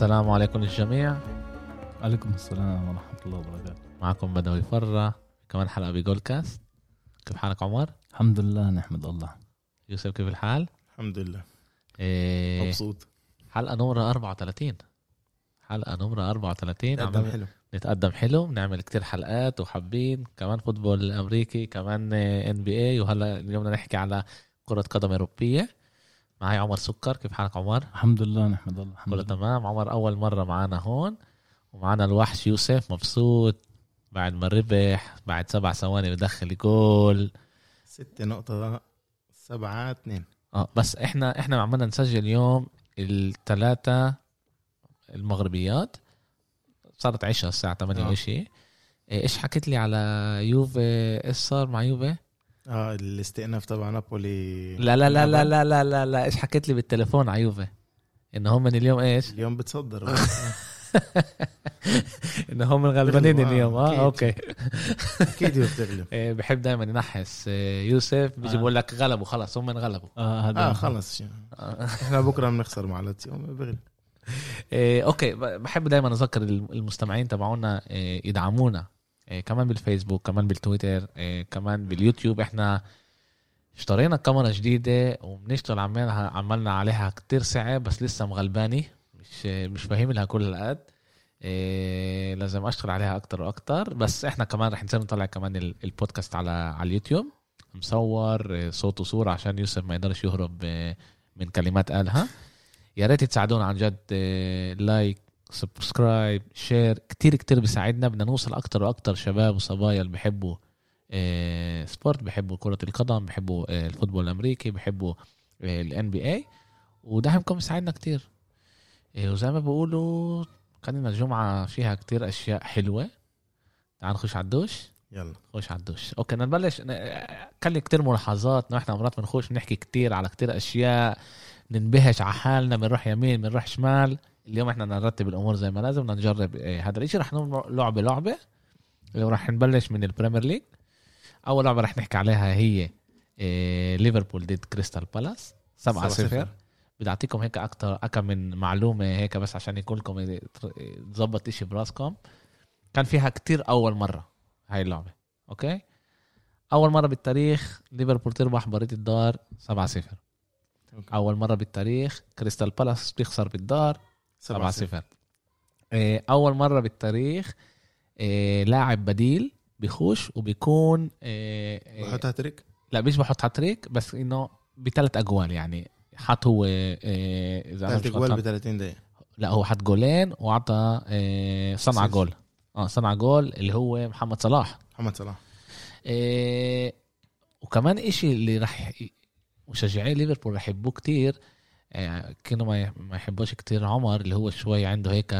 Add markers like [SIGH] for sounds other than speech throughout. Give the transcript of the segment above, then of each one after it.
السلام عليكم الجميع عليكم السلام ورحمة الله وبركاته. معكم بدوي فرة كمان حلقة بجول كاست كيف حالك عمر؟ الحمد لله نحمد الله. يوسف كيف الحال؟ الحمد لله. إيه مبسوط. حلقة نمرة 34 حلقة نمرة 34 تقدم عمال حلو. نتقدم حلو. بنعمل كتير حلقات وحابين. كمان football أمريكي كمان NBA وهلا اليوم بدنا نحكي على كرة قدم أوروبية. معي عمر سكر. كيف حالك عمر؟ الحمد لله نحمد الله الحمد كله لله. تمام؟ عمر أول مرة معانا هون ومعانا الوحش يوسف مبسوط بعد ما ربح بعد سبع ثواني بدخل جول ستة نقطة سبعة اثنين آه بس إحنا إحنا عمالنا نسجل اليوم الثلاثة المغربيات. صارت عشاء الساعة 8 آه. وشي إيش حكيت لي على يوفي؟ إيش صار مع يوفي؟ آه الاستئناف تبع نابولي. لا لا لا لا لا لا لا, لا. إيش حكيت لي بالتليفون على يوفي؟ إنه هم من اليوم إيش؟ اليوم بتصدر. [LAUGHS] إنه هم من غلبانين بيغلبوا، آه، اليوم. آه. أوكي. أكيد بتغلب. [LAUGHS] إيه، بحب دائما ينحس. إيه، يوسف بيجي آه. بقول لك غلبوا خلص هم انغلبوا آه هذا آه خلص [LAUGHS] إحنا بكرة بنخسر مع لاتسيو. بغلب. إيه أوكي. بحب دايما أذكر الم- المستمعين تبعونا يدعمونا. كمان بالفيسبوك كمان بالتويتر إيه كمان باليوتيوب. إحنا اشترينا كاميرا جديدة وبنشتغل عمالها عملنا عليها كتير ساعة بس لسه مغلباني. مش مش فاهم لها كل القد إيه لازم أشتغل عليها أكتر وأكتر. بس إحنا كمان رح نصير نطلع كمان ال- البودكاست على على اليوتيوب. مصور إيه، صوت وصورة عشان يوسف ما يقدرش يهرب من كلمات قالها يا ريت تساعدونا عن جد like subscribe share كتير كتير بيساعدنا. بدنا نوصل أكتر وأكتر شباب وصبايا اللي بحبوا إيه، sport بحبوا كرة القدم بحبوا إيه، ال football الأمريكي بحبوا ال NBA ودعمكم بيساعدنا كتير. وزي ما بيقولوا كان الجمعة فيها كتير أشياء حلوة. تعال نخش على الدوش. يلا. خش على الدوش. okay بدنا نبلش. كان لي كتير ملاحظات. نحن مرات بنخش بنحكي كتير على كتير أشياء. ننتبهش على حالنا. بنروح يمين بنروح شمال. اليوم إحنا بدنا نرتب الأمور زي ما لازم بدنا نجرب إيه، هذا الإشي. رح نعمل لعبة لعبة ورح نبلش من ال Premier League. أول لعبة رح نحكي عليها هي إيه، ليفربول ضد كريستال بالاس 7 0 بدي اعطيكم هيك أكتر اكم من معلومة هيك بس عشان يكون لكم تظبط إشي براسكم. كان فيها كتير أول مرة هاي اللعبة أوكي؟ أول مرة بالتاريخ ليفربول تربح مباراة الدار 7 0 okay. أول مرة بالتاريخ كريستال بالاس بتخسر بالدار 7 سبعة صفر 0 إيه، أول مرة بالتاريخ إيه، لاعب بديل بيخش وبيكون إيه، بحط هاتريك؟ لا مش بحط هاتريك بس إنه بثلاث أجوال يعني. حط هو إذا ثلاث مش اجوال غلطان. ب 30 دقيقة. لا هو حط جولين واعطى صنع. جول. آه صنع جول اللي هو محمد صلاح. محمد صلاح. وكمان إشي اللي رح ي- مشجعي ليفربول رح يحبوه كتير كانوا ما يح- ما يحبوش كتير عمر اللي هو شوي عنده هيك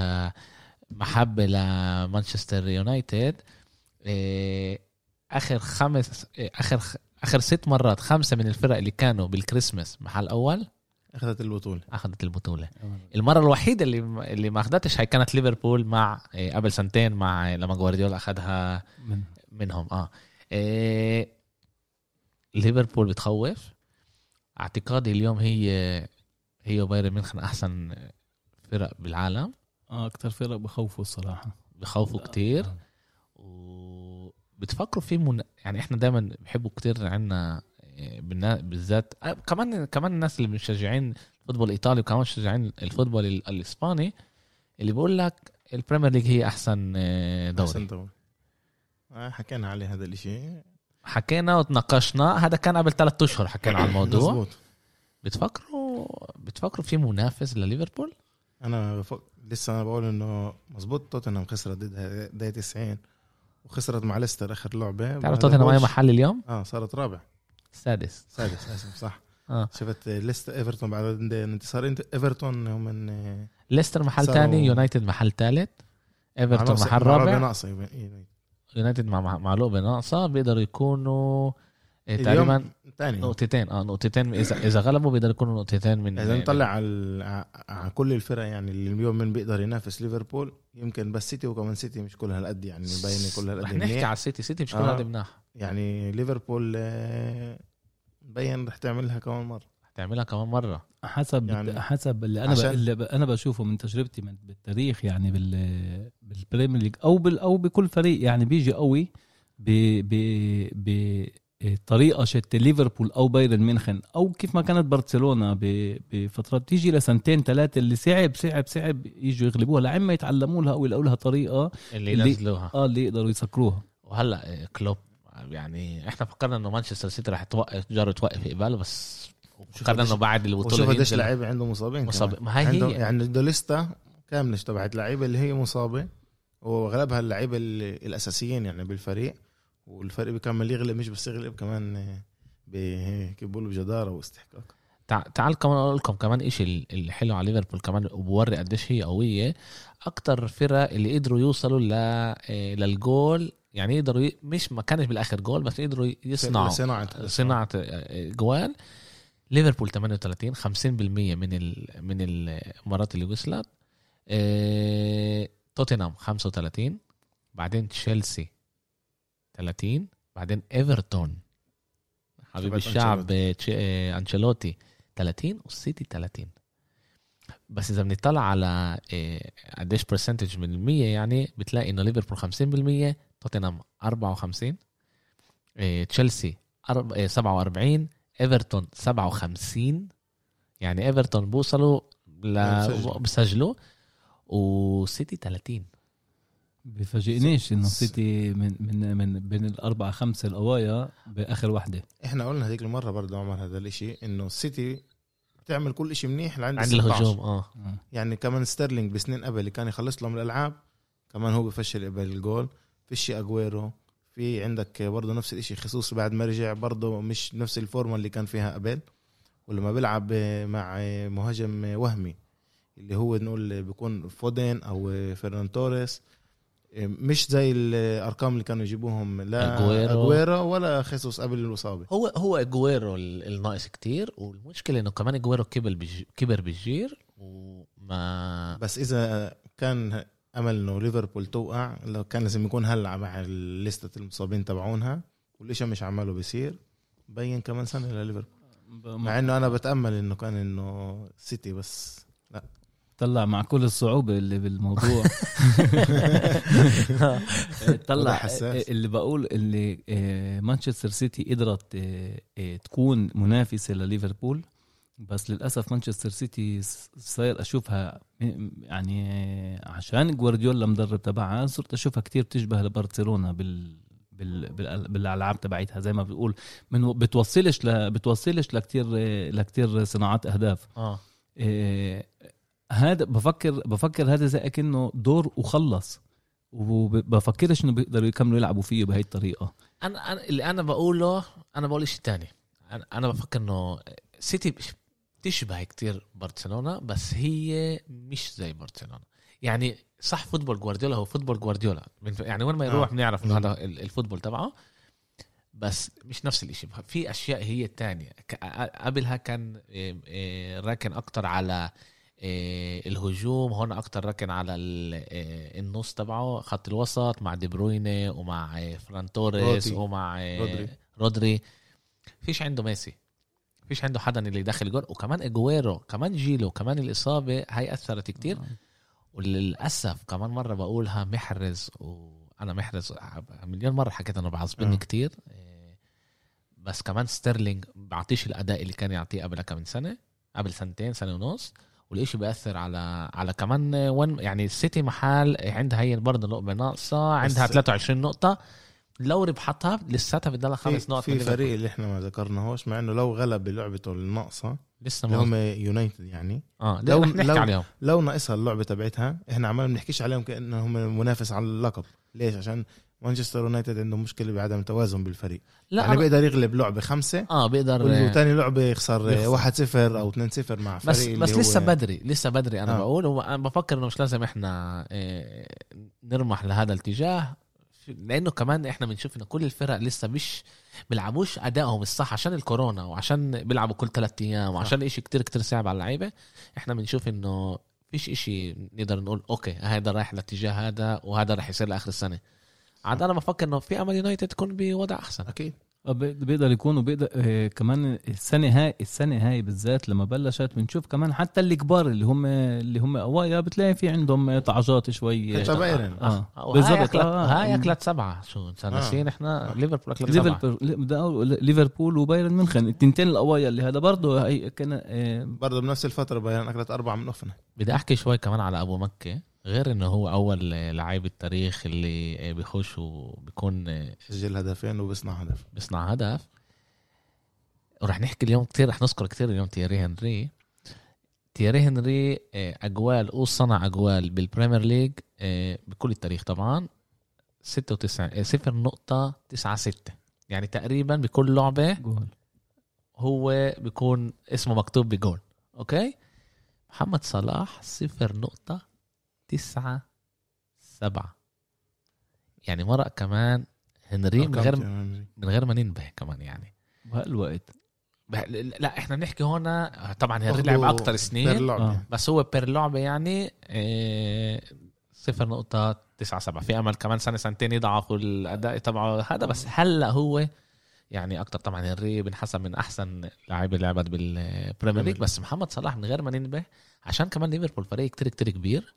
محبة لمانشستر يونايتد إيه آخر خمس إيه آخر آخر ست مرات خمسة من الفرق اللي كانوا بالكريسماس محل أول أخذت البطولة. أخذت البطولة. المرة الوحيدة اللي اللي ما أخذتش هي كانت ليفربول مع إيه قبل سنتين مع لما جوارديولا أخذها من. منهم آه. إيه ليفربول بتخوف. اعتقادي اليوم هي هي وبايرن ميونخ أحسن فرق بالعالم. آه أكثر فرق بخوفوا الصراحة. بخوفوا كتير. وبتفكروا في من... يعني إحنا دايما بحبوا كتير عنا إيه، بالنا- بالذات آه، كمان كمان الناس اللي مشجعين ال football الإيطالي وكمان مشجعين الفوتبول ال- الإسباني اللي بيقول لك ال Premier League هي أحسن آه، دوري. أحسن دوري. آه حكينا عليه هذا الإشي. حكينا وتناقشنا. هذا كان قبل ثلاثة أشهر حكينا على الموضوع. مزبوط بتفكروا؟ بتفكروا في منافس لليفربول؟ أنا بفك... لسه أنا بقول إنه مزبوط توتنهام خسرت دقيقة 90 وخسرت مع ليستر آخر لعبة. تعرف توتنهام أي محل اليوم؟ آه صارت رابع. السادس سادس آسف صح. [LAUGHS] آه. شفت ليستر إيفرتون بعد انتصار. إنت- إيفرتون هم من ليستر محل ثاني يونايتد محل ثالث إيفرتون محل رابع. يونايتد. مع مع لقبه ناقصه بيقدروا يكونوا إيه، تقريبا ثاني نقطتين آه نقطتين اذا إذا غلبوا بيقدروا يكونوا نقطتين من إذا نطلع على على كل الفرق يعني اللي اليوم من بيقدر ينافس ليفربول يمكن بس سيتي وكمان سيتي مش كل هالقد يعني مبينه كل هالقد رح نحكي منيح. على السيتي سيتي مش كل آه. هذا مناح يعني ليفربول آه، مبين رح تعملها كمان مرة هتعملها كمان مرة حسب يعني يعني حسب اللي أنا ب... عشان- اللي. أنا بشوفه من تجربتي من بالتاريخ يعني بال بال Premier League أو بال... أو بكل فريق يعني بيجي قوي ب ب ب طريقة شت ليفربول أو بايرن ميونخ أو كيف ما كانت برشلونة ب... بفترات تيجي لسنتين ثلاثة اللي صعب صعب صعب يجوا يغلبوها لعما يتعلموا لها أو يلاقوا لها طريقة اللي اللي- ينزلوها آه اللي يقدروا يسكروها وهلأ آه، كلوب يعني إحنا فكرنا إنه مانشستر سيتي رح توقف تجرب توقف قباله بس فكرنا إنه بعد البطولة وشوف قديش. لعيبة عنده مصابين مصاب. ما هي عنده هي يعني عنده لستة كاملة تبعت لعيبة اللي هي مصابة واغلبها اللعيبة ال- الأساسيين يعني بالفريق والفريق بيكمل يغلب مش بس يغلب كمان كيف بيقولوا بجدارة واستحقاق. تع- تعال كمان أقول لكم كمان إشي ال- اللي حلو على ليفربول كمان وبوري قديش هي قوية. أكتر فرق اللي قدروا يوصلوا ل آه، للجول يعني يقدروا ي... مش ما كانش بالآخر جول بس يقدروا يصنعوا. صناعه صناعه جوال ليفربول 38 50% من ال... من المرات اللي وصلت. آه، توتنهام 35 بعدين تشيلسي 30 بعدين ايفرتون حبيب الشعب آه، أنشيلوتي 30 والسيتي 30 بس إذا بنطلع على آه، قديش percentage من المية يعني بتلاقي إنه ليفربول 50% توتنهام 54 آه، تشيلسي أرب- آه، 47 ايفرتون 57 يعني ايفرتون بوصلوا ل. بسجلوا وسيتي 30 بفاجئنيش إنه سيتي من من من بين الأربعة خمسة الاوايا بآخر وحدة إحنا قلنا هذيك المرة برضه عمر هذا الإشي إنه السيتي بتعمل كل شيء منيح لعند عند 16. الهجوم آه آه. يعني كمان ستيرلينج بسنين قبل اللي كان يخلص لهم الألعاب كمان هو بفشل قبل الجول فيش أجويرو في عندك برضه نفس الإشي خصوص بعد ما رجع برضه مش نفس الفورمة اللي كان فيها قبل ولما بيلعب مع مهاجم وهمي اللي هو نقول بيكون فودين أو فيرنان توريس مش زي الأرقام اللي كانوا يجيبوهم لا أجويرو. أجويرو ولا خيسوس قبل الإصابة هو هو أجويرو ال- الناقص كتير والمشكلة إنه كمان أجويرو كبر بج... كبر بالجيل وما بس إذا كان أمل إنه ليفربول توقع لو كان لازم يكون هلا مع لستة المصابين تبعونها والاشي مش عماله بيصير بين كمان سنة لليفربول مع إنه أنا بتأمل إنه كان إنه سيتي بس طلع مع كل الصعوبة اللي بالموضوع. [LAUGHS] طلع. اللي بقول اللي آه، مانشستر سيتي قدرت آه، آه، تكون منافسة لليفربول بس للأسف مانشستر سيتي صاير أشوفها يعني عشان جوارديولا مدرب تبعها صرت أشوفها كتير بتشبه لبرشلونة بال بال بال- بالألعاب تبعتها زي ما بتقول من بتوصلش ل بتوصلش لكتير لكتير صناعات أهداف. آه. إيه، هذا بفكر بفكر هذا زي كأنه دور وخلص. وبفكرش إنه بيقدروا يكملوا يلعبوا فيه بهي الطريقة. أنا أنا اللي أنا بقوله أنا بقول شيء تاني. أنا أنا بفكر إنه سيتي بتشبه كتير برشلونة بس هي مش زي برشلونة. يعني صح football جوارديولا هو football جوارديولا. يعني وين ما يروح آه. بنعرف إنه. هذا ال- ال football تبعه. بس مش نفس الإشي. في أشياء هي التانية. ك- قبلها كان إيه، إيه، راكز أكتر على الهجوم هون أكتر راكز على إيه، النص تبعه خط الوسط مع دي بروينة ومع إيه، فران توريس. ومع رودري. رودري. فيش عنده ميسي. فيش عنده حدا اللي يدخل جول وكمان أجويرو كمان جيلو كمان الإصابة هاي أثرت كتير. وللأسف كمان مرة بقولها محرز وأنا محرز مليون مرة حكيت إنه بعصبني آه. كتير. بس كمان ستيرلينج بعطيش الأداء اللي كان يعطيه قبل كم سنة قبل سنتين سنة ونص. والإشي بيأثر على على كمان وين يعني السيتي محل عندها هي برضه نقطة ناقصة عندها 23 نقطة. لو ربحتها لساتها بتضلها خمس نقط في. فريق اللي إحنا ما ذكرناهوش مع إنه لو غلب بلعبته الناقصة لسه اللي ما هم يونايتد يعني. آه لو- لو عليهم. لو ناقصها اللعبة تبعتها إحنا عمال ما بنحكيش عليهم كأنهم منافس على اللقب. ليش؟ عشان مانشستر يونايتد عنده مشكلة بعدم توازن بالفريق لا يعني أنا... بيقدر يغلب لعبة خمسة آه بيقدر وتاني لعبة يخسر يخسر. 1 0 أو 2 0 مع فريق بس بس هو لسه بدري لسه بدري أنا آه. آه. بقول وأنا بفكر إنه مش لازم إحنا إيه، نرجع لهذا الاتجاه لأنه كمان إحنا بنشوف إنه كل الفرق لسه مش بيلعبوش أدائهم الصح عشان الكورونا وعشان بيلعبوا كل ثلاثة أيام وعشان إشي كتير كتير صعب على اللعيبة إحنا بنشوف إنه فيش إشي نقدر نقول okay هذا رايح لاتجاه هذا وهذا راح يصير لآخر السنة عاد أنا بفكر إنه في أمل يونايتد تكون بوضع أحسن. أكيد. آه، بي- بيقدر يكون وبيقدر آه، كمان السنة هاي السنة هاي بالذات لما بلشت بنشوف كمان حتى الكبار اللي هم اللي هم قوايا بتلاقي في عندهم طعجات شوي. حتى بايرن آه. بالضبط. أكلت آه. هاي اكلت سبعة شو ناسيين إحنا ليفربول اكلت سبعة. ليفربول بدي أقول ليفربول وبايرن ميونخ التنتين القوايا اللي هذا برضه هي كان آه، برضه بنفس الفترة بايرن أكلت أربعة من هوفنهايم. بدي أحكي شوي كمان على أبو مكة. غير انه هو أول لعيب التاريخ اللي بيخش وبيكون سجل هدفين وبيصنع هدف. بيصنع هدف. ورح نحكي اليوم كتير رح نذكر كتير اليوم تيري هنري. تيري هنري آه، أجوال وصنع أجوال بال Premier League آه، بكل التاريخ طبعا. 96 صفر نقطة تسعة ستة. يعني تقريبا بكل لعبة جول. هو بيكون اسمه مكتوب بجول. أوكي؟ محمد صلاح صفر نقطة تسعة سبعة. يعني مرق كمان هنري من غير. من غير ما ننبه كمان يعني. بهالوقت. لا إحنا بنحكي هون طبعا هنري لعب بير سنين لعبة. آه. بس هو بير لعبة يعني آه، صفر نقطة تسعة سبعة. في أمل كمان سنة سنتين يضعفوا الأداء تبعه. هذا بس هلأ هو يعني أكتر. طبعا هنري بنحسب من أحسن لاعب اللي لعبت بال Premier League بس محمد صلاح من غير ما ننبه عشان كمان ليفربول فريق كتير كتير كبير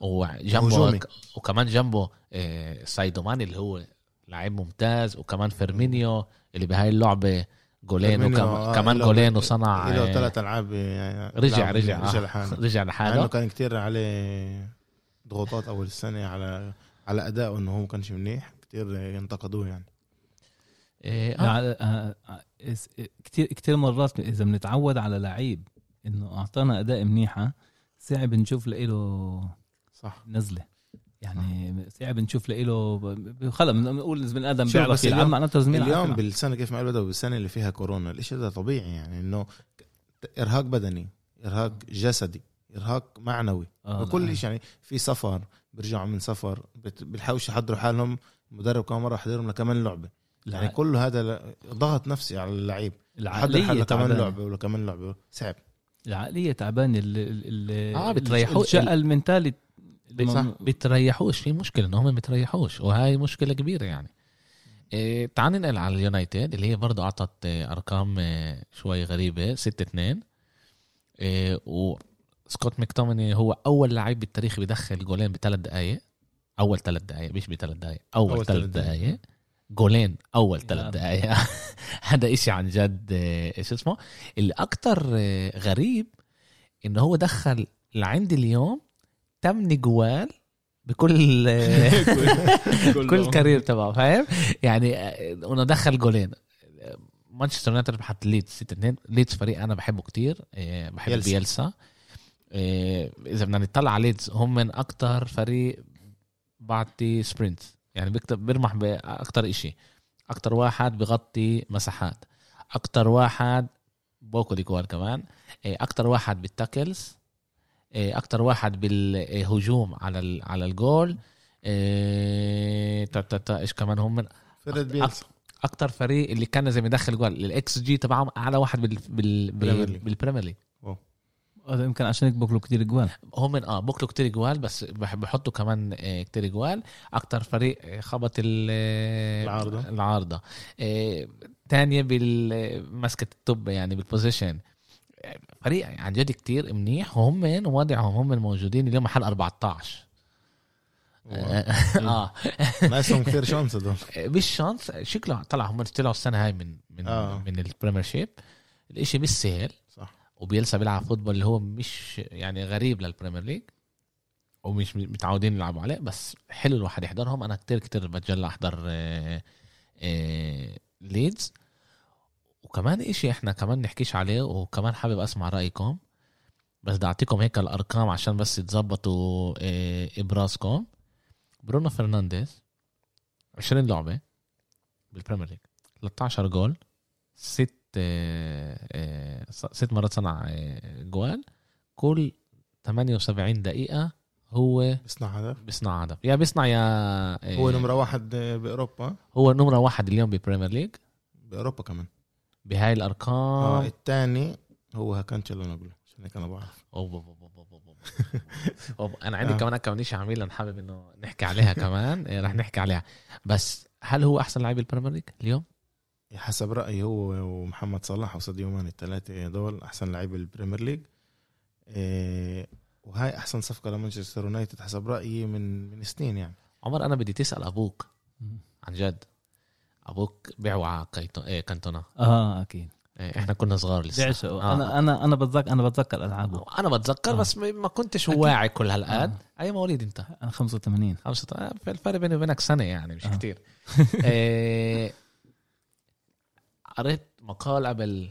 وجنبه هجومي. وكمان جنبه آه، ساديو ماني اللي هو لاعب ممتاز وكمان فيرمينيو اللي بهاي اللعبة جولين وكمان آه، كمان جولين وصنع له آه، ثلاث ألعاب يعني رجع لعب- رجع رجع آه، لحاله [LAUGHS] رجع لحاله إنه كان كتير عليه ضغوطات أول السنة على على ادائه إنه هو ما كانش منيح كتير ينتقدوه يعني إيه، آه. يعني آه، آه، إس- كتير كتير مرات إذا بنتعود على لعيب إنه أعطانا أداء منيحه صعب نشوف له صح. نزلة. يعني صعب نشوف له خلص بنقول بني آدم بيعرف يلعب معناته زميل اليوم. بالسنة كيف ما قالوا بالسنة اللي فيها كورونا الإشي ده طبيعي يعني إنه إرهاق بدني إرهاق جسدي إرهاق معنوي. آه، كل. شيء يعني في سفر بيرجعوا من سفر بيحاولوا يحضروا حالهم المدرب كمان مرة يحضرهم لكمان لعبة. يعني الع- كل هذا ضغط نفسي على اللعيب. حضر العقليه حاله كمان. لعبة ولا كمان لعبة. صعب. العقلية تعبانة ال ال ال آه، بتريحوا- الشقه المنتالي صح. بتريحوش في مشكلة انهم ما بتريحوش وهاي مشكلة كبيرة يعني. إيه تعال ننقل على اليونايتد اللي هي برضه أعطت آه، أرقام آه، شوي غريبة 6 2 إيه وسكوت ميكتوميني هو أول لعيب بالتاريخ بيدخل جولين بثلاث دقائق أول ثلاث دقائق مش بثلاث دقائق أول أول ثلاث. دقائق جولين أول ثلاث عم. دقائق [LAUGHS] هذا إشي عن جد آه، شو اسمه؟ اللي أكتر آه، غريب انه هو دخل لعند اليوم 8 جوال بكل [LAUGHS] [LAUGHS] كل career تبعه فاهم؟ يعني دخل جولين. مانشستر يونايتد بحط ليدز 6 2 ليدز فريق أنا بحبه كتير آه، بحب بيلسا. بيلسا. آه، إذا بدنا نطلع على ليدز هم من أكتر فريق بعطي سبرنت يعني بيكتب بيرمح بأكتر إشي. أكتر واحد بغطي مساحات. أكتر واحد بوكو ديكوال كمان. آه، أكتر واحد بالتاكلز أكتر واحد بالهجوم على ال- على الجول. آه، إيش كمان هم؟ من بيلسا أكتر فريق اللي كان زي يدخل جول الاكس جي تبعهم أعلى واحد بال بال بال. بالبريمير ليج هذا يمكن عشان هيك بوكلوا كتير جوال. هم من آه بوكلوا كتير جوال بس بح- بحطوا كمان آه، كتير جوال. أكتر فريق آه، خبط ال- آه، العارضة. العارضة. آه، تانية بالمسكة التوب يعني بالبوزيشن آه، فريق عن جد كتير منيح وهم من وضعهم هم الموجودين اليوم محل 14 [LAUGHS] آه. ناقصهم كثير chance هدول. [LAUGHS] مش chance شكله طلع هم طلعوا السنة هاي من من آه. آه. من البريمير شيب الإشي مش سهل. صح. وبيلسا بيلعب football اللي هو مش يعني غريب لل Premier League ومش متعودين يلعبوا عليه بس حلو الواحد يحضرهم. أنا كتير كتير بتجلى أحضر آه، آه، ليدز. وكمان إشي إحنا كمان نحكيش عليه وكمان حابب أسمع رأيكم. بس بدي أعطيكم هيك الأرقام عشان بس تظبطوا آه، ابراسكم برونو فرنانديز 20 لعبة بال Premier League 13 جول ست آه، آه، ست مرات صنع جوال. كل 78 دقيقة هو بيصنع هدف. بيصنع هدف. يا بيصنع يا هو نمرة واحد بأوروبا. هو نمرة واحد اليوم بال Premier League بأوروبا كمان. بهاي آه الأرقام الثاني هو هاكانشلو نقول عشان هيك أنا بعرف. أوب أوب أوب أوب أوب. أنا عندي آه. كمان كمان شيء عميل أنا حابب إنه نحكي عليها كمان. إيه، رح نحكي عليها. بس هل هو أحسن لاعب بالبريمير ليج اليوم؟ حسب رأيي هو ومحمد صلاح وساديو ماني الثلاثه دول أحسن لعيبه البريمير ليج. إيه وهاي أحسن صفقة لمانشستر يونايتد حسب رأيي من من سنين يعني. عمر أنا بدي تسأل أبوك عن جد. أبوك بيعوا على. إيه كانتونا آه أكيد إيه إحنا كنا صغار لسه آه. أنا أنا أنا بتذكر أنا بتذكر ألعابه أنا بتذكر آه. بس ما كنتش أكيد. واعي كل هالقد آه. اي مواليد أنت أنا 85 خمسة آه، في الفرق بيني وبينك سنة يعني مش آه. كتير [LAUGHS] إيه، قريت مقال قبل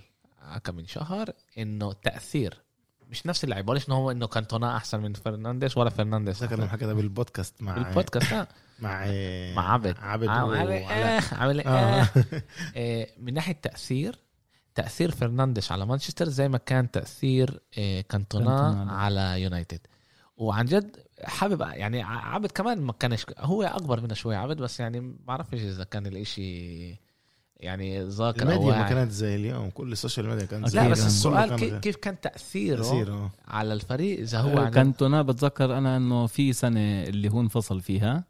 كم من شهر إنه تأثير مش نفس اللعيب بقولش إنه هو إنه كانتونا أحسن من فرنانديز ولا فرنانديز ذكر لما حكيتها بالبودكاست مع بالبودكاست آه. [LAUGHS] مع مع عبد عبد عامل وعلاء. آه، عامل آه. [LAUGHS] آه. من ناحية تأثير تأثير فرنانديز على مانشستر زي ما كان تأثير إيه، كانتونا. على يونايتد وعن جد حابب يعني عبد كمان ما كانش هو أكبر منه شوي عبد بس يعني ما بعرفش إذا كان الإشي يعني ذاكر الميديا ما. كانت زي اليوم كل السوشيال ميديا كانت زي لا. بس السؤال كيف, كان كيف كان تأثيره تأثير آه. على الفريق إذا هو عن جد- كانتونا بتذكر أنا إنه في سنة اللي هو انفصل فيها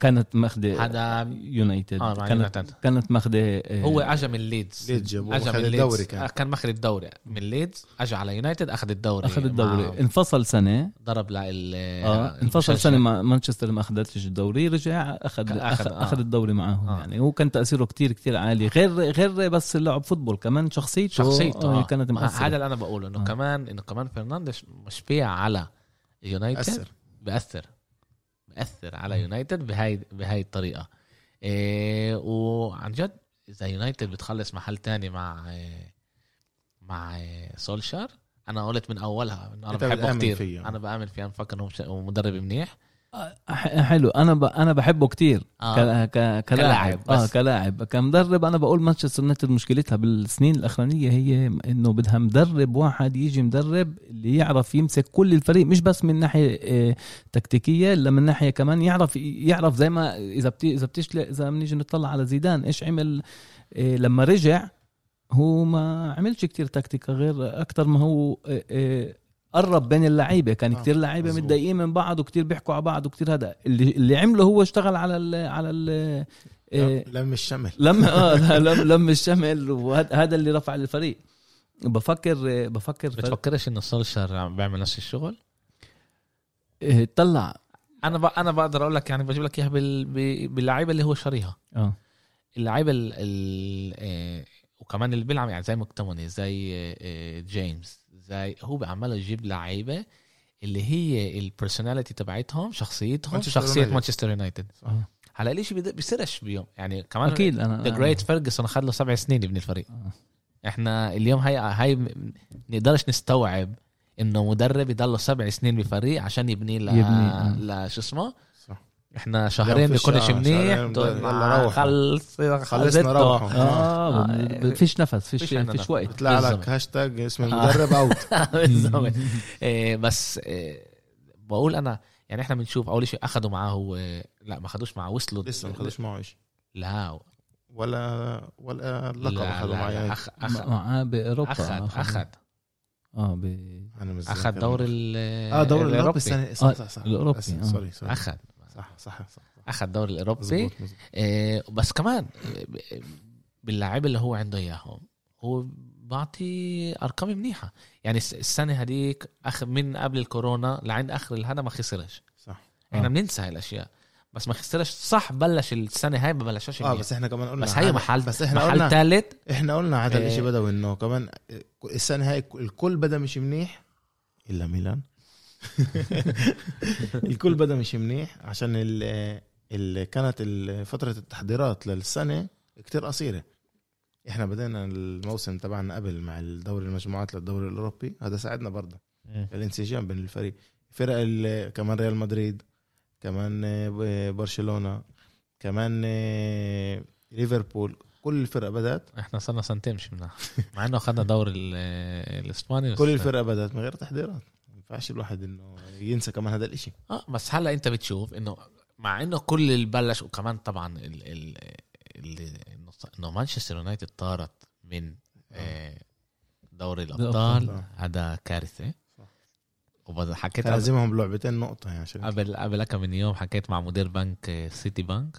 كانت ماخذه هذا يونايتد كانت يونايتد كانت ماخذه آه، هو اجى من ليدز ليدز اجى من الدوري ليدز كان. آه، كان ماخذ الدوري من ليدز اجى على يونايتد أخذ الدوري أخذ الدوري. مع- انفصل سنة. ضرب لل آه انفصل سنة مع مانشستر ما اخذتش الدوري رجع اخذ أخذ, أخذ- آه. أخذ الدوري معاهم آه. يعني. هو كان تأثيره كتير كتير عالي. غير غير بس لعب football كمان شخصيته شخصيته آه آه. كانت آه، مؤثرة. هذا اللي أنا بقوله إنه آه. كمان إنه كمان فرنانديز مشبيع على يونايتد أثر بأثر. بأثر على يونايتد بهاي بهاي الطريقة. إيه وعن جد إذا يونايتد بتخلص محل تاني مع إيه مع إيه سولشار أنا قلت من أولها إنه أنا أنت بحبه كتير. فيه. أنا بآمن فيه أنا بفكر هو مدرب منيح. حلو أنا ب... أنا بحبه كتير آه. ك... ك... كلاعب آه. كلاعب كمدرب أنا بقول مانشستر يونايتد مشكلتها بالسنين الأخرانية هي إنه بدها مدرب واحد يجي مدرب اللي يعرف يمسك كل الفريق مش بس من ناحية آه، تكتيكية إلا من ناحية كمان يعرف يعرف زي ما إذا بت... إذا بتشل إذا بنيجي نطلع على زيدان إيش عمل آه، لما رجع هو ما عملش كتير تكتيكا غير أكتر ما هو آه، قرب بين اللعيبة. كان آه، كتير لعيبة. متضايقين من بعض وكتير بيحكوا على بعض وكتير هذا. اللي اللي عمله هو اشتغل على ال على ال آه، لم الشمل. لم آه [LAUGHS] لم لم الشمل. وهذا هذا اللي رفع الفريق. بفكر بفكر بتفكرش إنه سولشار عم بيعمل نفس الشغل؟ آه، طلع. أنا ب... أنا بقدر أقول لك يعني بجيب لك إياها بال... ب- باللعيبة اللي هو شاريها. آه. اللعيبة ال ال آه، وكمان اللي بيلعب يعني زي مكتوميني زي آه، آه، جيمس. زي هو عمال يجيب لعيبة اللي هي ال personality تبعتهم شخصيتهم شخصية. مانشستر يونايتد. هلا بيد- بيصيرش بيوم يعني كمان أكيد أنا the great فيرجسون اخذ له سبع سنين يبني الفريق آه. إحنا اليوم هاي هاي نقدرش نستوعب إنه مدرب يضله سبع سنين بفريق عشان يبني ل يبني، آه. ل شو اسمه. إحنا شهرين فيش- بيكونش آه، منيح. خلص خلصنا خلصنا روحوا. آه آه. فيش نفس فيش فيش وقت. بيطلع لك. هاشتاج اسم المدرب out [LAUGHS] بالضبط إيه، بس بقول أنا يعني إحنا بنشوف أول شيء اخذوا معاه آه، لا ما اخذوش معاه وصلوا لسه ما خدوش معه شيء. لا. ولا ولا لقب اخذوا معي لا أخ أخ معاه بأوروبا اخذ اخذ آه ب... أنا مش اخذ. دور ال آه دور الأوروبي. السنة صح آه، صح آه. sorry sorry اخذ صح صح صح أخذ دور الأوروبي. مزبوط مزبوط. إيه، بس كمان إيه، باللاعب اللي هو عنده إياهم هو بعطي ارقام منيحة. يعني الس- السنة هذيك اخر من قبل الكورونا لعند آخر الهنا ما خسرش. صح. إحنا آه. بننسى هاي الأشياء. بس ما خسرش. صح بلش السنة هاي ما بلشش آه. بس إحنا كمان قلنا بس هي محل بس إحنا محل قلنا ثالث إحنا قلنا هذا إيه. الإشي بدوي إنه كمان السنة هاي الكل بدا مش منيح إلا ميلان. [LAUGHS] الكل بدأ مش منيح عشان ال ال كانت فترة التحضيرات للسنة كتير قصيرة. إحنا بدينا الموسم تبعنا قبل مع الدوري المجموعات للدوري الأوروبي هذا ساعدنا برضه. الانسجام بين الفريق فرق كمان ريال مدريد كمان برشلونة كمان ليفربول كل الفرق بدأت. إحنا صرنا سنتين مش منها مع إنه اخذنا دور ال- الإسباني كل الفرق بدأت من غير تحضيرات. ينفعش الواحد إنه ينسى كمان هذا الإشي. آه بس هلأ أنت بتشوف إنه مع إنه كل اللي بلش وكمان طبعا ال ال ال إنه مانشستر يونايتد طارت من آه، دوري الأبطال. هذا كارثة. وبعد حكيت لازمهم لعبتين نقطة يعني عشان قبل قبل كم من يوم حكيت مع مدير بنك آه، سيتي بنك.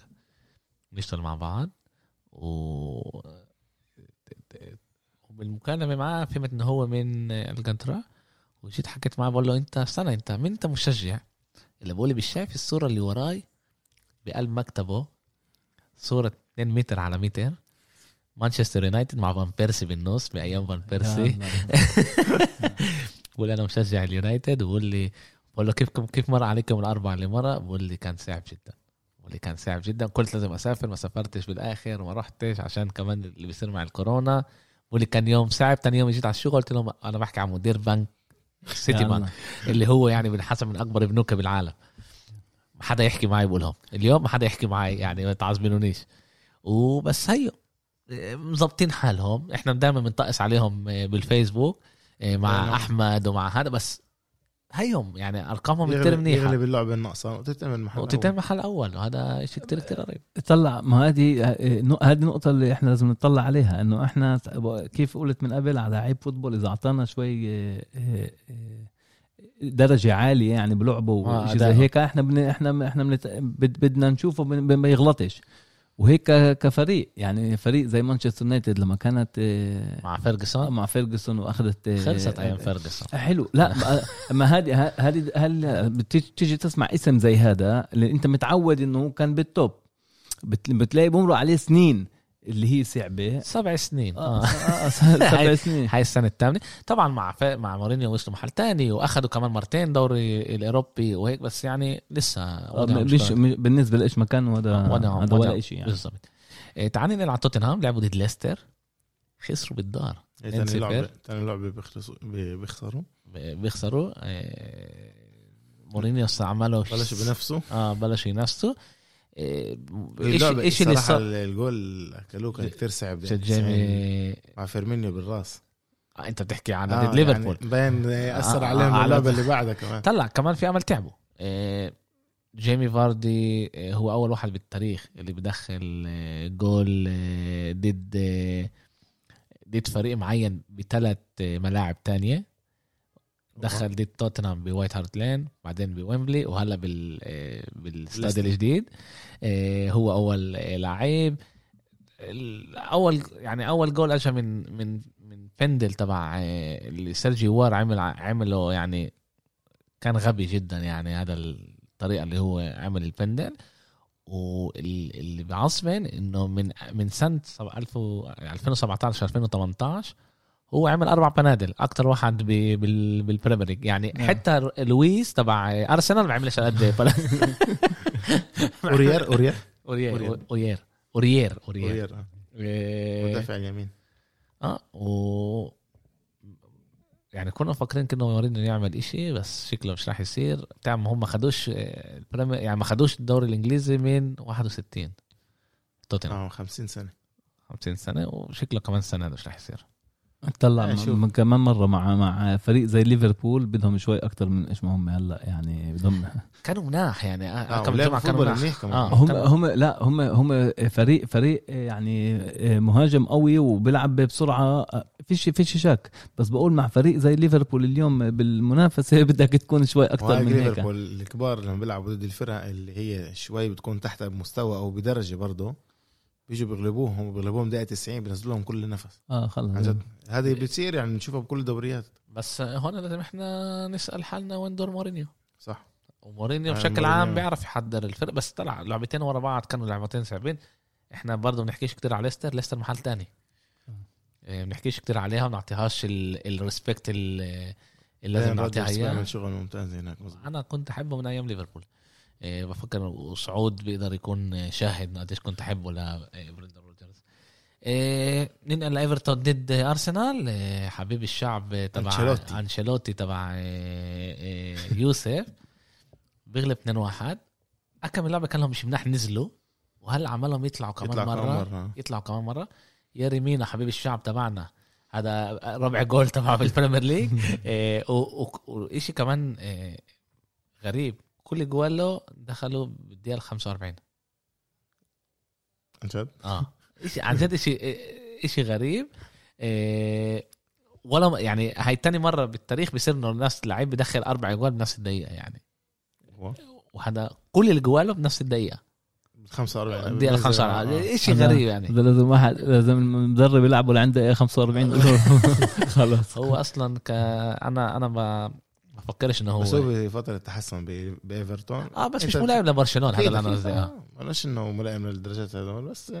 نشتغل مع بعض. و وبالمكالمه معاه فهمت إنه هو من الجنترا وجيت حكيت معاه بقول له أنت استنى أنت مين أنت مشجع؟ اللي بقول لي مش شايف الصورة اللي وراي بقلب مكتبه صورة 2 متر على متر مانشستر يونايتد مع فان بيرسي بالنص بأيام فان بيرسي. بقول [LAUGHS] أنا مشجع اليونايتد وبقول لي بقول له كيف كيف مر عليكم الاربعه اللي مرة؟ بقول لي كان صعب جدا. بقول لي كان صعب جدا. قلت لازم أسافر ما سافرتش بالآخر وما رحتش عشان كمان اللي بيصير مع الكورونا. بقول لي كان يوم صعب تاني يوم جيت على الشغل قلت لهم أنا بحكي عن مدير بنك سيتي بنك اللي هو يعني بنحسب من أكبر بنوك بالعالم. ما حدا يحكي معي بقولهم. اليوم ما حدا يحكي معي يعني ما تعصبنونيش وبس هيو مظبطين حالهم. إحنا دائما بنطقس عليهم بالفيسبوك مع. أحمد ومع هذا. بس هيهم يعني أرقامهم كتير يغلب, منيحة. يغلب اللعبة الناقصة وتتعمل محل وتتم محل أول وهذا شيء كتير كتير قريب طلع ما هذه هذه النقطة اللي إحنا لازم نطلع عليها إنه إحنا كيف قلت من قبل على لعيب فوتبول إذا أعطانا شوي آه، آه، درجة عالية يعني بلعبه آه، وشيء زي. هيك إحنا بن إحنا إحنا بدنا نشوفه بن- ما يغلطش. وهيك كفريق. يعني فريق زي مانشستر يونايتد لما كانت آه، مع فيرجسون؟ مع فيرجسون وأخذت آه، خلصت أيام فيرجسون. حلو. لا [LAUGHS] ما- هذه هذه هل بتيجي تيجي تسمع اسم زي هذا؟ اللي أنت متعود إنه كان بال top. بت- بتلاقي بمرق عليه سنين. اللي هي صعبة. سبع سنين. آه. آه. آه، [LAUGHS] [LAUGHS] سبع سنين. هاي السنة الثامنة. طبعا مع ف... مع مورينيو وصلوا محل تاني وأخذوا كمان مرتين دوري الأوروبي وهيك بس يعني لسه آه، وضعهم مش بالنسبة لإيش ما كان هذا وضعهم- هذا. ولا شيء يعني. بالضبط. إيه تعالي نلعب توتنهام لعبوا ضد ليستر. خسروا بالدار. إيه، تاني 2-0. لعبه تاني لعبة بيخسروا. بيخسروا. إيه مورينيو عملوا بلشوا بنفسه. آه بلش ينافسوا. اللعبة إيش اللي صار؟ الجول أكلوه كان كثير صعب جيمي. مع فيرمينيو بالراس. آه أنت بتحكي عن آه ضد ليفربول. يعني باين أثر آه، عليهم آه، اللعبة اللي بعدها كمان. طلع كمان في امل تعبوا إيه، جيمي فاردي إيه، هو أول واحد بالتاريخ اللي بدخل جول ضد ضد فريق معين بثلاث ملاعب تانية. دخل ضد توتنهام بوايت هارت لين بعدين بويمبلي وهلا بال إيه، بالاستاد. الجديد. إيه، هو أول إيه، لعيب. أول يعني أول جول اجى من من من pendel تبع اللي سيرجي أورير عمل عمله يعني كان غبي جدا يعني هذا الطريقة اللي هو عمل ال pendel واللي بعصبن إنه من من سنة سب- 1000 و- 2017 2018 هو عمل أربع بنادل أكتر واحد ب- بال- بالبريمير ليج. يعني نعم. حتى لويس تبع أرسنال ما عملش قد [LAUGHS] بل- أوريير؟ أوريير؟ أوريير أوريير. أوريير. أوريير أوريير. آه. إيه، مدافع اليمين آه و يعني كنا مفكرين كانه مورينيو يعمل إشي بس شكله مش راح يصير. بتاع ما هم ما خدوش آه، البريمير يعني ما خدوش الدوري الإنجليزي من 61 توتنهام. آه 50 سنة. 50 سنة وشكله كمان سنه مش راح يصير. طلع آه، شوف. م- كمان مرة مع مع فريق زي ليفربول بدهم شوي أكتر من إيش ما هم هلأ يعني بدهم [LAUGHS] كانوا مناح يعني. آه، آه، كم جمعة كانوا مناح. آه. هم هم لا هم هم فريق فريق يعني مهاجم قوي وبيلعب بسرعة. فيش فيش شك. بس بقول مع فريق زي ليفربول اليوم بالمنافسة [LAUGHS] بدك تكون شوي أكثر من هيك. ليفربول الكبار لما بيلعبوا ضد الفرق اللي هي شوي بتكون تحت بمستوى أو بدرجة برضه بيجوا بيغلبوهم بيغلبوهم دقيقة 90 بينزلوا لهم كل نفس. آه عن خلص جد. هذه بتصير يعني بنشوفها بكل الدوريات. بس هون لازم إحنا نسأل حالنا وين دور مورينيو. صح. ومورينيو آه، بشكل مورينيو. عام بيعرف يحضر الفرق. بس طلع لعبتين ورا بعض كانوا لعبتين صعبين. إحنا برضه بنحكيش كتير على ليستر. ليستر محل تاني. إيه، بنحكيش كتير عليها وبنعطيهاش ال respect اللي لازم نعطيها اياه بيعمل شغل ممتاز هناك. أنا كنت أحبه من أيام ليفربول. بفكر وسعود بيقدر يكون شاهد قديش كنت أحبه لبرندن روجرز. إيه، ننقل لإيفرتون ضد أرسنال. إيه، حبيب الشعب تبع أنشيلوتي. أنشيلوتي تبع إيه، إيه، يوسف. بيغلب 2-1 اكم اللعبه كان لهم مش مناح نزلوا. وهلا عملهم يطلعوا كمان يطلع مرة؟ مرة. يطلعوا كمان مرة. ياري مينا حبيب الشعب تبعنا. هذا ربع جول تبعه بالبريمير ليج. [LAUGHS] إيه، و- و- وإشي كمان إيه، غريب. كل جواله دخلوا بالدقيقة 45 عن جد؟ آه. إشي عن جد إشي إشي غريب. إيه، ولا يعني هاي تاني مرة بالتاريخ بيصير إنه الناس لعيب بدخل أربع جوال بنفس الدقيقة يعني. وهذا كل اللي جواله بنفس الدقيقة. 45 دي بنزل- 45 آه. شيء غريب يعني. لازم واحد لازم المدرب يلعبوا لعنده إيه 45 قول له خلاص. هو أصلا ك أنا أنا ما بفكرش إنه بس هو هو بفترة تحسن ب- بإيفرتون. آه بس مش ملاعب لبرشلونة هذا أكيد- اللي أنا. قصدي آه. آه، بلاش إنه ملائم للدرجات هذول بس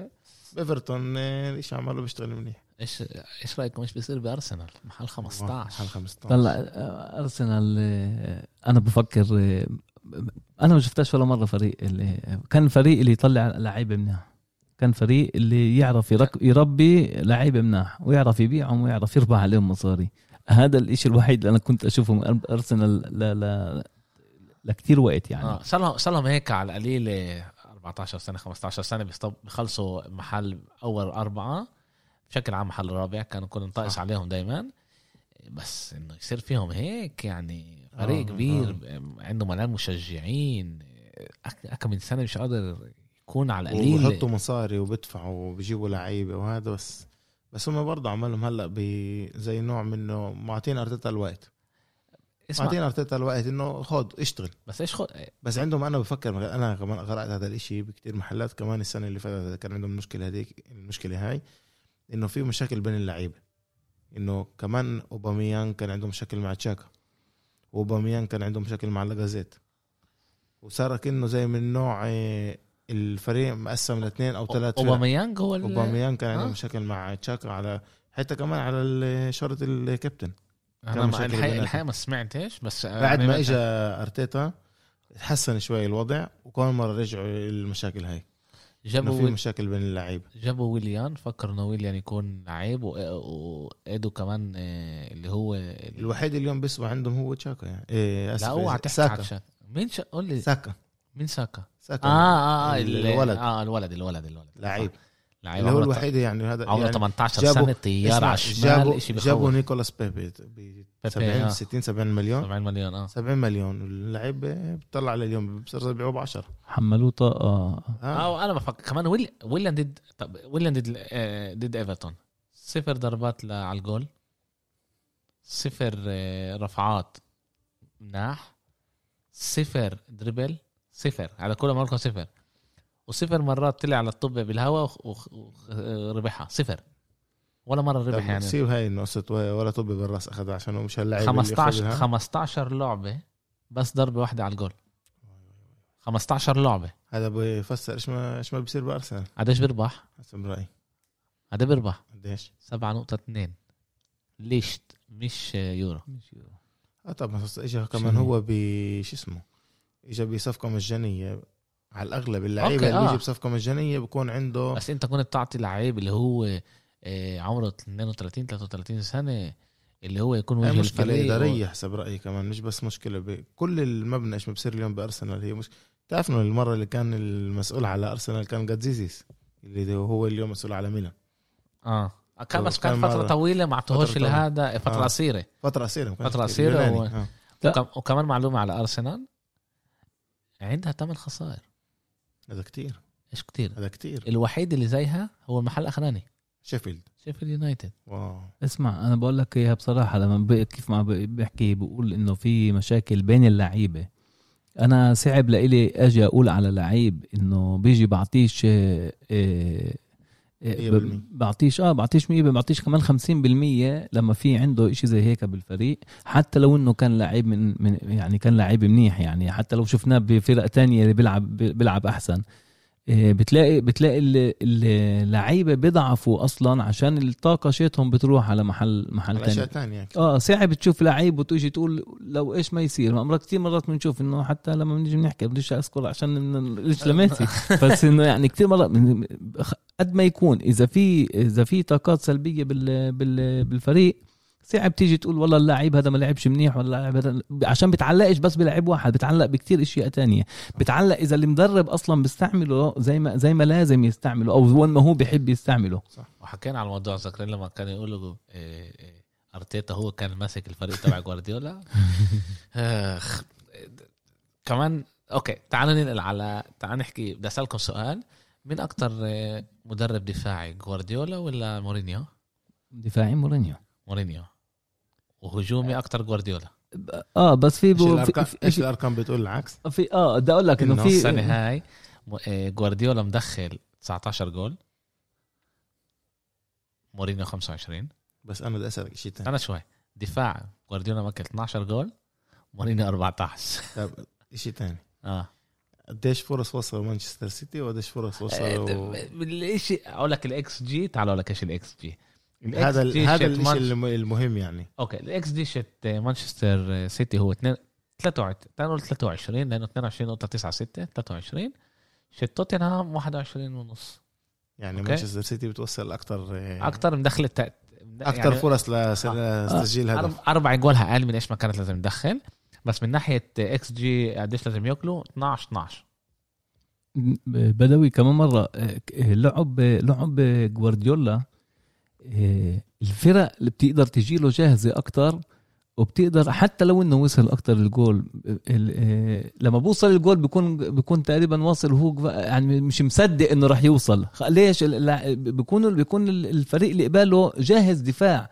بايفرتون آه، الاشي عمله بيشتغل منيح. إيش إيش رايكم إيش بيصير بأرسنال؟ محل 15 حال 15 طلع آه، أرسنال آه، أنا بفكر آه، أنا ما شفتهاش ولا مرة فريق اللي كان فريق اللي يطلع لعيبه منها. كان فريق اللي يعرف يرك يربي لعيبه مناح ويعرف يبيعهم ويعرف يربح عليهم مصاري. هذا الإشي الوحيد اللي أنا كنت أشوفه من أرسنال ل ل لكتير وقت يعني. آه صار لهم صار لهم هيك على القليل آه، 14 سنة 15 سنة بيخلصوا محل أول أربعة بشكل عام محل رابع كانوا كل نطقس صح. عليهم دائما بس إنه يصير فيهم هيك يعني فريق آه، كبير عنده ملايين مشجعين. أك- كم من سنة مش قادر يكون على القليل. وبحطوا مصاري وبدفعوا وبيجيبوا لعيبة وهذا بس بس هم برضه عملهم هلأ زي نوع منه معطين أرتيتا الوقت. اسمع. معطين أرتيتا الوقت إنه خد اشتغل. بس إيش خد؟ بس عندهم أنا بفكر أنا كمان قرأت هذا الإشي بكتير محلات كمان السنة اللي فاتت كان عندهم المشكلة هذيك المشكلة هاي إنه في مشاكل بين اللعيبة. إنه كمان اوباميان كان عنده مشاكل مع تشاكا. واوباميان كان عنده مشاكل مع لاجازيت. وصار كأنه زي من نوع آه، الفريق مقسم لاثنين أو ثلاث أوباميانج هو ال- اوباميان كان عنده آه. مشاكل مع تشاكا على حتى كمان على شرط الكابتن. أنا ما- الحقيقة ما سمعتش بس بعد ما اجى أرتيتا تحسن شوي الوضع وكل مرة رجعوا المشاكل هاي. جابوا في مشاكل بين اللعيبة. جابوا ويليان فكروا إنه ويليان يكون لعيب وإيدو كمان آه، اللي هو الوحيد اليوم بيسوى عندهم هو تشاكا يعني. إيه لا اوعى تحكي ساكا. مين شا... قول لي. ساكا. مين ساكا؟ ساكا آه آه آه ال- الولد. آه الولد الولد الولد. لعيب. لعيب اللي هو الوحيد يعني هذا عمره يعني 18 جابوا- سنة طيار على الشمال جابوا جابوا نيكولاس بيبي ب آه. 70 60 70 مليون. 70 مليون آه. 70 مليون. اللعيب بيطلع على اليوم بصير يبيعوه ب 10 حملوه طاقه آه. آه أنا بفكر كمان ويل... ويليان ضد طب ويليان ضد آه، ضد إيفرتون. صفر ضربات ل- على الجول. صفر آه، رفعات مناح صفر دربل صفر على كل مرة صفر. وصفر مرات طلع على الطب بالهواء وربحها صفر. ولا مرة ربح يعني. سيب هاي النقصة ولا طب بالرأس أخذها عشان هو مش هاللاعب اللي 15 ياخذها. 15 لعبة بس ضربة واحدة على الجول. 15 لعبة. هذا بيفسر إيش ما إيش ما بصير بأرسنال. قديش بيربح؟ حسب رايي هذا بيربح؟ قديش 7.2 ليش مش يورو. آه طبعا بس اجى كمان هو ب شو اسمه؟ اجى بصفقة مجانية على الأغلب اللعيبة اللي آه. بيجي بصفقة مجانية بكون عنده بس أنت كنت تعطي لعيب اللي هو آه، عمره 32 33 سنة اللي هو يكون وجه مشكلة الفريق إدارية حسب رأيي كمان مش بس مشكلة بكل المبنى إيش ما بصير اليوم بأرسنال هي مش تعرف إنه المرة اللي كان المسؤول على أرسنال كان جاتزيزيس اللي هو اليوم مسؤول على ميلان آه كان بس كان مرة- طويلة ما اعطوهوش فترة طويلة. لهذا فترة آه. قصيرة فترة قصيرة ما كانش فترة. قصيرة. و- آه. وكمان معلومة على أرسنال عندها ثمان خسائر. هذا كتير. إيش كتير؟ هذا كتير. الوحيد اللي زيها هو المحل الأخراني. شيفيلد. شيفيلد يونايتد. wow. اسمع أنا بقول لك إياها بصراحة لما كيف ما ب- بحكي بقول إنه في مشاكل بين اللعيبة. أنا صعب لإلي أجي أقول على لعيب إنه بيجي بعطيش بعطيش آه بعطيش 100 بعطيش كمان 50% لما في عنده إشي زي هيك بالفريق حتى لو إنه كان لعيب من, من يعني كان لعيب منيح يعني حتى لو شفناه بفرق تانية اللي بيلعب بيلعب أحسن. بتلاقي بتلاقي ال- اللعيبة بيضعفوا أصلا عشان الطاقة شيتهم بتروح على محل محل على تاني. ثانية آه صعب تشوف لعيب وتيجي تقول لو إيش ما يصير. مرات كثير مرات بنشوف إنه حتى لما بنيجي بنحكي بديش أذكر عشان ليش لميسي [LAUGHS] بس إنه يعني كثير مرات قد ما يكون إذا في إذا في طاقات سلبية بال بال بالفريق صعب تيجي تقول والله اللاعب هذا ما لعبش منيح ولا اللاعب هذا عشان بتعلقش بس بلاعب واحد بتعلق بكتير أشياء تانية. بتعلق إذا المدرب أصلا بيستعمله زي ما زي ما لازم يستعمله أو وين ما هو بيحب يستعمله. وحكينا على الموضوع ذاكرين لما كانوا يقولوا إيه، إيه، أرتيتا هو كان ماسك الفريق تبع [LAUGHS] جوارديولا. آخ كمان okay تعالوا ننقل على تعالوا نحكي بدي أسألكم سؤال. مين أكتر إيه، مدرب دفاعي جوارديولا ولا مورينيو؟ دفاعي مورينيو. مورينيو. وهجومي أكتر جوارديولا. آه بس في إيش بو الارقام إيش الأرقام بتقول العكس؟ في آه بدي أقول لك إنه إنه في السنة هاي آه، جوارديولا مدخل 19 جول. مورينيو 25 بس أنا بدي أسألك شيء ثاني أنا شوي. دفاع جوارديولا ماكل 12 جول مورينيو 14 [LAUGHS] طب شيء ثاني آه. قديش فرص وصلوا مانشستر سيتي؟ وقديش فرص وصلوا الشيء أقول لك الإكس جي تعال أقول لك إيش الإكس جي. هذا ال- هذا الشيء الشيء الم- المهم يعني. أوكي الاكس جي شت مانشستر سيتي هو 2 23 23 لأنه 22 نقطة 9 6 23 شت توتنهام 21 ونص. يعني. مانشستر سيتي بتوصل أكثر أكثر مدخل الت... أكثر يعني فرص لس- آه. لتسجيل هدف. أربع جولها أقل من إيش ما كانت لازم تدخل. بس من ناحية إكس جي قديش لازم ياكلوا؟ 12 12 بدوي كمان مرة آه، لعب لعب جوارديولا. آه، الفرق اللي بتقدر تجي له جاهزة أكتر وبتقدر حتى لو إنه وصل أكتر الجول ال- آه، لما بوصل الجول بيكون بيكون تقريبا واصل وهو يعني مش مصدق إنه راح يوصل. ليش؟ بيكون بيكون الفريق اللي قباله جاهز دفاع.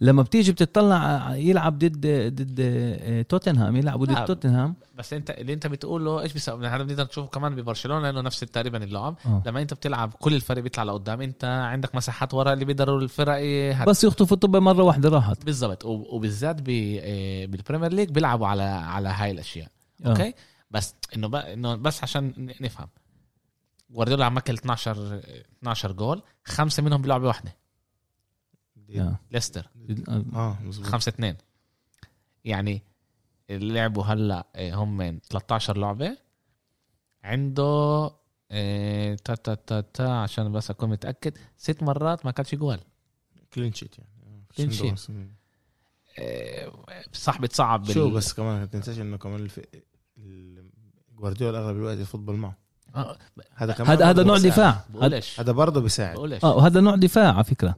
لما بتيجي بتطلع يلعب ضد ضد آه، توتنهام يلعبوا. ضد توتنهام بس انت اللي انت بتقوله إيش بيسوي هذا بنقدر نشوفه كمان ببرشلونة لأنه نفس تقريبا اللعب آه. لما انت بتلعب كل الفريق بيطلع لقدام انت عندك مساحات ورا اللي بيقدروا الفرق يهد- بس يخطفوا الطبة مرة واحدة راحت بالضبط وب- وبالذات ب- آه، بالبريمير ليج بيلعبوا على على هاي الأشياء آه. أوكي بس إنه ب... إنه بس عشان نفهم جوارديولا عم ماكل 12 12 جول خمسة منهم بيلعبوا واحدة. ليستر. آه. مزبوط 5 2 يعني اللي لعبوا هلا آه، هم 13 لعبة. عنده آه، تا تا تا تا عشان بس أكون متأكد ست مرات ما كانش جوال. clean sheet يعني. clean آه، صح بتصعب بال- شو بس كمان ما تنساش إنه كمان الف... ال- جوارديولا اغلب الوقت يفوتبول معه. آه، هذا كمان هذا هذا نوع. دفاع. هذا برضه بيساعد. آه وهذا نوع دفاع على فكرة.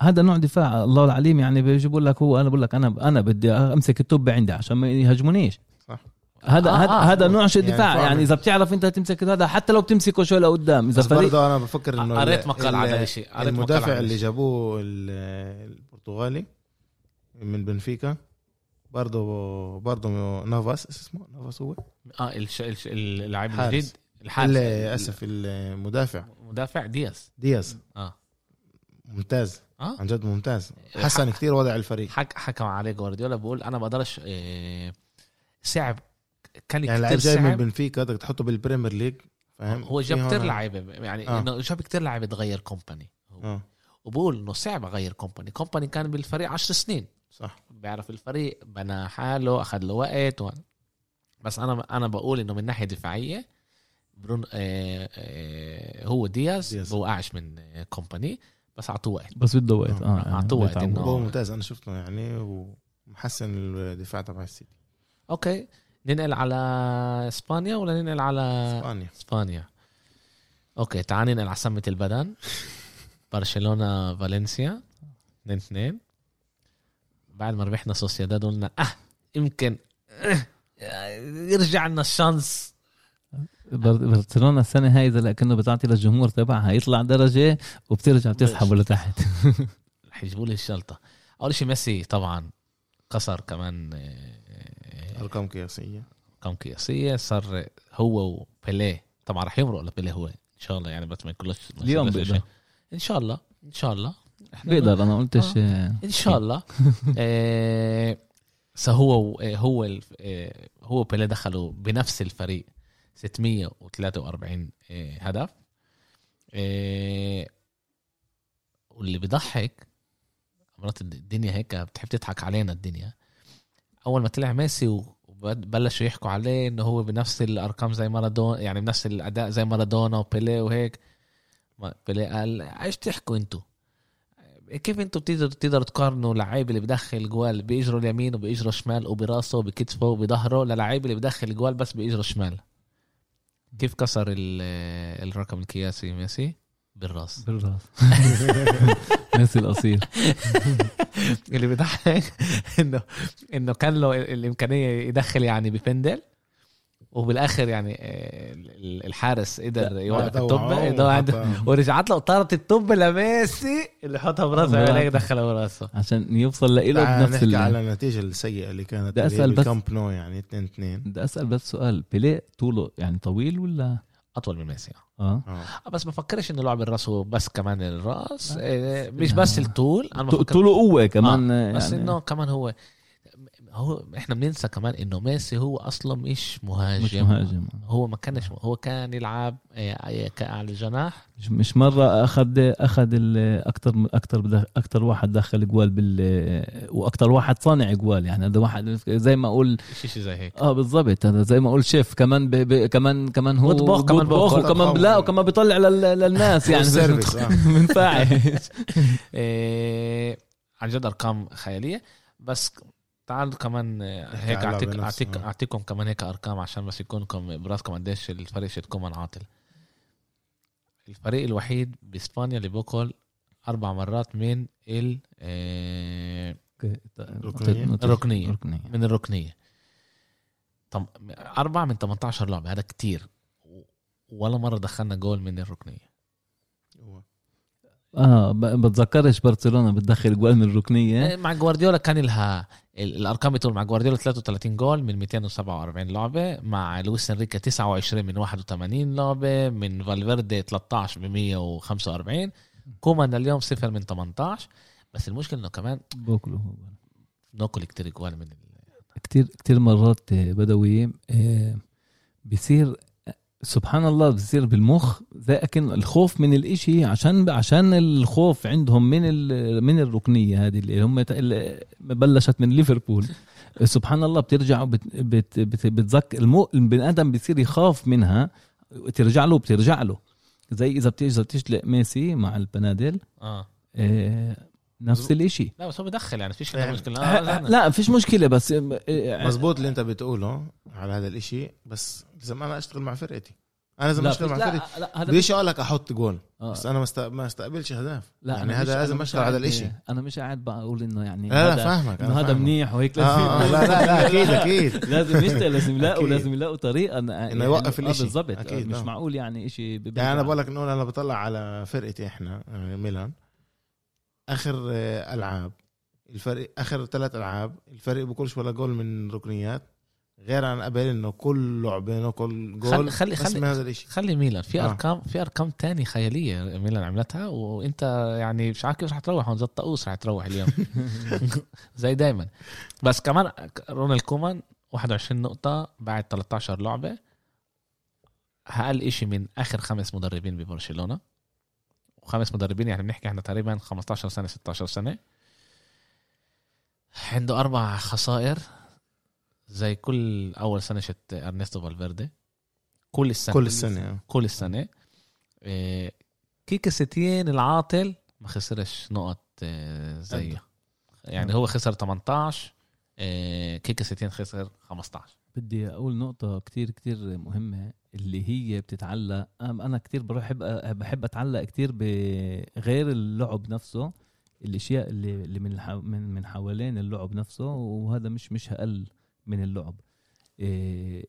هذا نوع دفاع الله العليم يعني بيجي بقول لك هو أنا بقول لك أنا أنا بدي أمسك التوب عندي عشان ما يهاجمونيش صح. هذا آه، هذا آه. هذا نوع شيء يعني دفاع فاهم. يعني إذا بتعرف أنت تمسك هذا حتى لو بتمسكه شوي لقدام إذا بس برضه أنا بفكر إنه قريت ال- مقال ال- على شيء المدافع اللي. جابوه ال- البرتغالي من بنفيكا برضه برضه نافاس اسمه نافاس هو آه الش... الش... اللاعب. الجديد الحارس ال- اسف المدافع مدافع دياز دياز آه ممتاز آه. عن جد ممتاز. حسن كتير وضع الفريق. حك حكم عليه جوارديولا. بقول أنا بقدرش آه، صعب. كان يعني كتير جاي من بنفيكا بدك تحطه بالبريمير ليج فاهم؟ هو جاب كتير هون- لعيبة يعني آه. إنه جاب كتير لعيبة تغير كومباني. آه. وبقول إنه صعب أغير كومباني كومباني كان بالفريق عشر سنين. صح. بيعرف الفريق بنى حاله أخذ له وقت و... بس أنا أنا بقول إنه من ناحية دفاعية برون آه آه هو دياز, دياز. هو أعش من آه، كومباني بس اعطوه وقت بس بده وقت. آه. يعني أعطوه وقت بيتعب. إنه- هو ممتاز أنا شفته يعني ومحسن الدفاع تبع السيتي. أوكي. ننقل على إسبانيا ولا ننقل على إسبانيا. إسبانيا؟ أوكي تعال ننقل على سمة البدن. [LAUGHS] برشلونة فالنسيا. 2 2 بعد ما ربحنا سوسيداد قلنا آه يمكن آه يرجع لنا ال chance. برشلونة السنة هاي إذا لكنه بتعطي للجمهور تبعها يطلع درجة وبترجع بتسحبه لتحت. [LAUGHS] رح يجيبوا لي الجلطة. أول شيء ميسي طبعا كسر كمان آه، ارقام قياسية. أرقام قياسية. صار هو وبيليه. طبعا رح يمرق لبيليه هو إن شاء الله يعني بس ما يكونش اليوم بيقدر. إن شاء الله إن شاء الله. بيقدر أنا قلتش آه. إن شاء الله. [LAUGHS] آه، فهو هو آه، هو بيليه دخلوا بنفس الفريق. 643 آه، هدف. آه، واللي بيضحك مرات الدنيا هيك بتحب تضحك علينا الدنيا. أول ما طلع ميسي وبلشوا يحكوا عليه إنه هو بنفس الأرقام زي مارادونا يعني بنفس الأداء زي مارادونا وبيليه وهيك. بيليه قال إيش تحكوا أنتوا؟ كيف أنتوا بتقدروا تقدروا تقارنوا لعيب اللي بدخل جوال باجره اليمين وباجره الشمال وبراسه وبكتفه وبظهره للعيب اللي بدخل جوال بس باجره الشمال كيف كسر ال- الرقم القياسي ميسي؟ بالراس. بالراس. [LAUGHS] ميسي الأصيل. [LAUGHS] اللي بيضحك انه إنه كان له الإمكانية يدخل يعني ببندل وبالآخر يعني آه، ال- الحارس قدر يوقف عنده. ورجعت له طارت الطبه لميسي اللي حطها براسه. هيك دخلها براسه. عشان يوصل لإله بنفس نحكي ال... على النتيجة السيئة اللي كانت بدي أسأل بس- بالكامب نو يعني 2 2 بدي أسأل بس سؤال. بيليه طوله يعني طويل ولا؟ أطول من ميسي. آه. آه. بس بفكرش إنه لعب الراس هو بس كمان الراس. آه. مش بس الطول. أنا بفكر طوله قوه كمان آه. بس يعني. إنه كمان هو هو إحنا بننسى كمان إنه ميسي هو أصلا مش مهاجم, مش مهاجم. هو ما كانش هو كان يلعب إيه، ك- على الجناح. مش- مرة أخذ أخذ أكثر أكثر أكثر واحد دخل جوال بال وأكثر واحد صانع جوال. يعني هذا واحد زي ما أقول شيء شيء زي هيك. آه بالضبط. هذا زي ما أقول شيف كمان ب... ب... كمان كمان هو بيطبخ، كمان بياكل. وكمان لا وكمان بيطلع لل... للناس يعني. [LAUGHS] إيه [LAUGHS] عن جد أرقام خيالية. بس تعالوا كمان آه، هيك اعطيك. اعطيك أعطيكم كمان هيك أرقام عشان بس يكونكم براسكم قديش الفريق شتكم عاطل الفريق الوحيد بإسبانيا اللي بياكل أربع مرات من ال آه، ركنية. ركنية. ركنية من الركنية طب أربعة من 18 لعبه هذا كتير ولا مرة دخلنا جول من الركنية آه. بتذكرش برشلونة بتدخل جوال من الركنية إيه، مع جوارديولا كان لها ال- الأرقام بتقول مع جوارديولا 33 جول من 247 لعبة مع لويس انريكا 29 من 81 لعبة من فالفيردي 13 من 145 كومان اليوم صفر من 18 بس المشكلة إنه كمان بوكلو هو ناكل كتير جوال من ال... كتير كتير مرات آه، بدوي آه، بصير سبحان الله بصير بالمخ زي أكن الخوف من الإشي عشان عشان الخوف عندهم من من الركنية هذه اللي هم اللي بلشت من ليفربول. [LAUGHS] سبحان الله بترجع بت بت بت بتذكر المو البني آدم بصير يخاف منها ترجع له بترجع له. زي إذا بتيجي تشلق ميسي مع البنادل آه. آه، نفس الإشي. لا بس هو بدخل يعني فيش يعني- مشكلة. آه، آه لا فيش مشكلة بس آه، مزبوط اللي أنت بتقوله على هذا الإشي بس لازم أنا أشتغل مع فرقتي. أنا لازم لا أشتغل مع فرقتي لا لا هذا بديش أقول لك أحط جول آه. بس أنا ما است- ما استقبلش اهداف لا يعني هذا لازم أشتغل على الإشي. أنا مش قاعد بقول إنه يعني لا لا هذا- فاهمك. إنه هذا. منيح وهيك آه، آه، لازم لا لا لا أكيد [LAUGHS] أكيد. لازم يشتغل لازم يلاقوا. لازم يلاقوا طريقة إن- إنه يوقف آه، الإشي. بالضبط. مش آه. معقول يعني شيء يعني أنا بقول لك إنه أنا بطلع على فرقتي إحنا يعني ميلان. آخر آه، ألعاب. الفريق آخر ثلاث ألعاب الفريق بكلش ولا جول من ركنيات. غير عن قبل إنه كل لعبه كل جول خلي- خلي- خلي- من هذا الإشي. خلي ميلان. في آه. أرقام في أرقام تاني خيالية ميلان عملتها وإنت يعني مش عارف كيف رح تروح هون زي الطقوس رح تروح اليوم. [LAUGHS] زي دايما. بس كمان رونالد كومان 21 نقطة بعد 13 لعبة أقل إشي من آخر خمس مدربين ببرشلونة. وخمس مدربين يعني بنحكي إحنا تقريبا 15 سنة 16 سنة. عنده أربع خسائر زي كل أول سنة شت أرنستو فالفيردي. كل السنة. كل السنة آه. كل السنة. إيه، كيكا ستين العاطل ما خسرش نقط إيه، زيه. يعني هو خسر 18 إيه، كيكا ستين خسر 15 بدي أقول نقطة كتير كتير مهمة. اللي هي بتتعلق أنا كتير بحب بحب أتعلق كتير بغير اللعب نفسه الأشياء اللي اللي من من من حوالين اللعب نفسه وهذا مش مش أقل من اللعب. إيه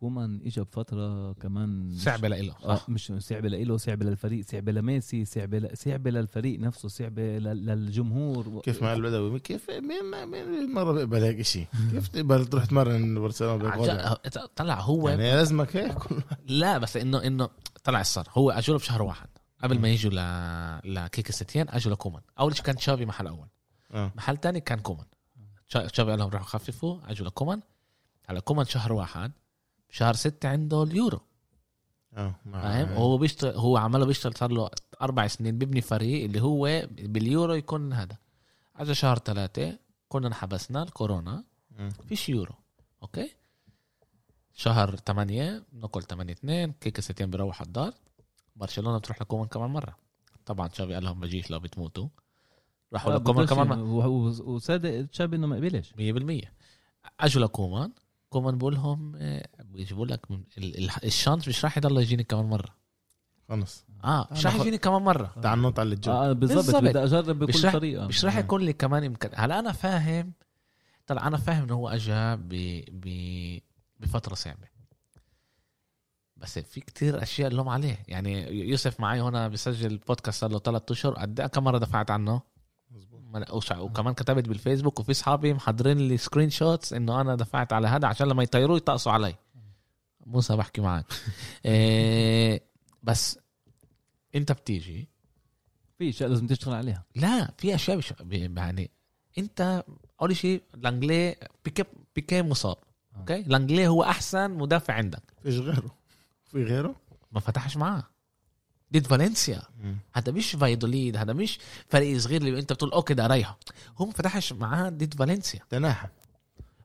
كومان اجى بفترة كمان صعبة لإله آه صح مش صعبة لإله صعبة للفريق صعبة لميسي صعبة ل... صعبة للفريق نفسه صعبة لل- للجمهور. كيف مع البدوي؟ كيف مين مين مره بيقبل هيك شيء [LAUGHS] كيف تقبل تروح تمرن برشلونة طلع هو يعني لازمك هيك. [LAUGHS] لا بس انه إنه طلع الصار. هو أجوا له بشهر واحد. قبل ما يجوا ل لكيكا ستين أجوا لكومان. أول شيء كان تشافي محل أول. آه. محل تاني كان كومان. تشا- تشافي قال لهم روحوا خففوا أجوا لكومان. هلا كومان شهر واحد شهر ستة عنده اليورو. آه فاهم؟ هو بيشتغل هو عماله بيشتغل صار له أربع سنين بيبني فريق اللي هو باليورو يكون هذا. اجى شهر ثلاثة كنا انحبسنا الكورونا. فيش يورو. أوكي؟ شهر 8 نقل 8 2 كيكا ستين بيروح على الدار. برشلونة بتروح لكومان كمان مرة. طبعا تشافي قال لهم بجيش لو بتموتوا. راحوا لكومان كمان مرة. وصادق تشابي إنه ما قبلش 100% أجوا لكومان. كومان بقول لهم آه، بيجيبوا لك من ال- ال- ال chance مش راح يضل يجيني كمان مرة. خلص. آه مش راح يجيني كمان مرة. تعال نط على الجو آه بالضبط. بدي أجرب مش بكل رح- طريقة. مش راح يكون لي كمان امكان هلا أنا فاهم طلع أنا فاهم إنه هو اجى ب... ب... بفترة صعبة. بس في كتير أشياء اللوم عليه. يعني يوسف معي هنا بسجل بودكاست صار له ثلاث أشهر. قد إيه كم مرة دفعت عنه؟ وكمان كتبت بالفيسبوك وفي اصحابي محضرين لي screenshots إنه أنا دفعت على هذا عشان لما يطيروا يطقصوا علي. موسى بحكي معك. [LAUGHS] إيه بس أنت بتيجي؟ في أشياء لازم تشتغل عليها. لا في أشياء يعني أنت أول شيء لانجلي بيكي بيكي مصاب. أوكي؟ لانجلي هو أحسن مدافع عندك. فيش غيره. في غيره؟ ما فتحش معاه. ضد فالنسيا. هذا مش فايدوليد هذا مش فريق صغير اللي انت بتقول أوكي ده رايحة. هو ما فتحش معاه ضد فالنسيا. تناحى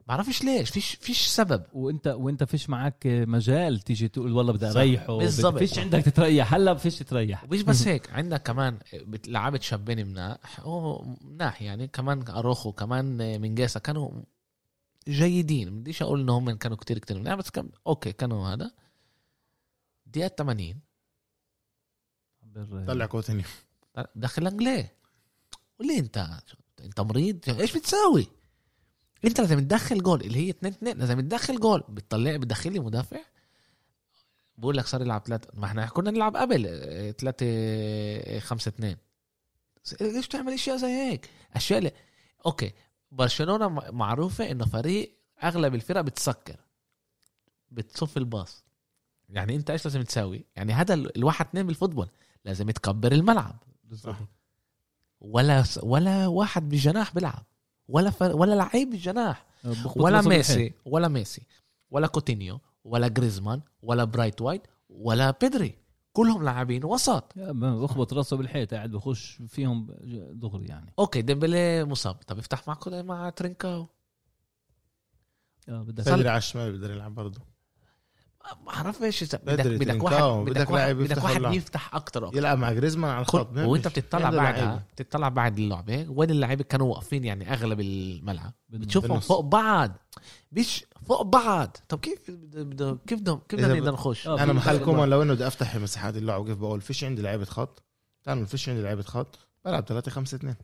بعرفش ليش فيش فيش سبب. وانت وانت فيش معك مجال تيجي تقول والله بدي. أريحه. بالضبط. فيش عندك تتريح. هلا فيش تريح ومش بس [LAUGHS] هيك عندك كمان بت- لعبة شابين مناح. هو مناح يعني. كمان أروخو كمان مينجيسا كانوا جيدين. بديش أقول إنهم كانوا كتير كتير مناح بس كان أوكي كانوا هذا. دقيقة 80 طلع كوتينيو دخل انجلي قول لي أنت أنت مريض إيش بتساوي؟ أنت لازم تدخل جول اللي هي 2 2 لازم تدخل جول. بتطلع بتدخل لي مدافع. بقول لك صار يلعب ثلاثة. ما إحنا كنا نلعب قبل 3 5 2 ليش تعمل إشياء زي هيك؟ أشياء اللي... أوكي. برشلونة معروفة إنه فريق أغلب الفرق بتسكر. بتصف الباص. يعني أنت إيش لازم تساوي؟ يعني هذا ال- الواحد اثنين بال football. لازم تكبر الملعب. صح. ولا ولا واحد بالجناح بيلعب. ولا فر... ولا لعيب بالجناح ولا ميسي ولا ميسي ولا كوتينيو ولا جريزمان ولا برايت وايت ولا بيدري كلهم لاعبين وسط. بخبط راسه بالحيط قاعد بخش فيهم دغري يعني. أوكي ديمبلي مصاب. طب افتح مع كل مع ترينكاو. آه، بدك بدري على الشمال بيقدر يلعب برضه. ما أعرف إيش إذا- بدك بدك واحد بدك واحد لاعب بدك يفتح واحد اللعب. يفتح أكتر وأكتر يلعب مع جريزمان على الخط. وأنت بتطلع بعدها. بتطلع بعد اللعبه وين اللعيبه كانوا واقفين يعني أغلب الملعب بتشوفهم بالنص. فوق بعض مش فوق بعض طب كيف بده كيف بدهم كيف بدنا نقدر نخش آه، أنا محل كومان. لو انه بدي أفتح مساحات اللعب كيف بقول فيش عندي لعيبة خط تعمل فيش عندي لعيبة خط بلعب 3 5 2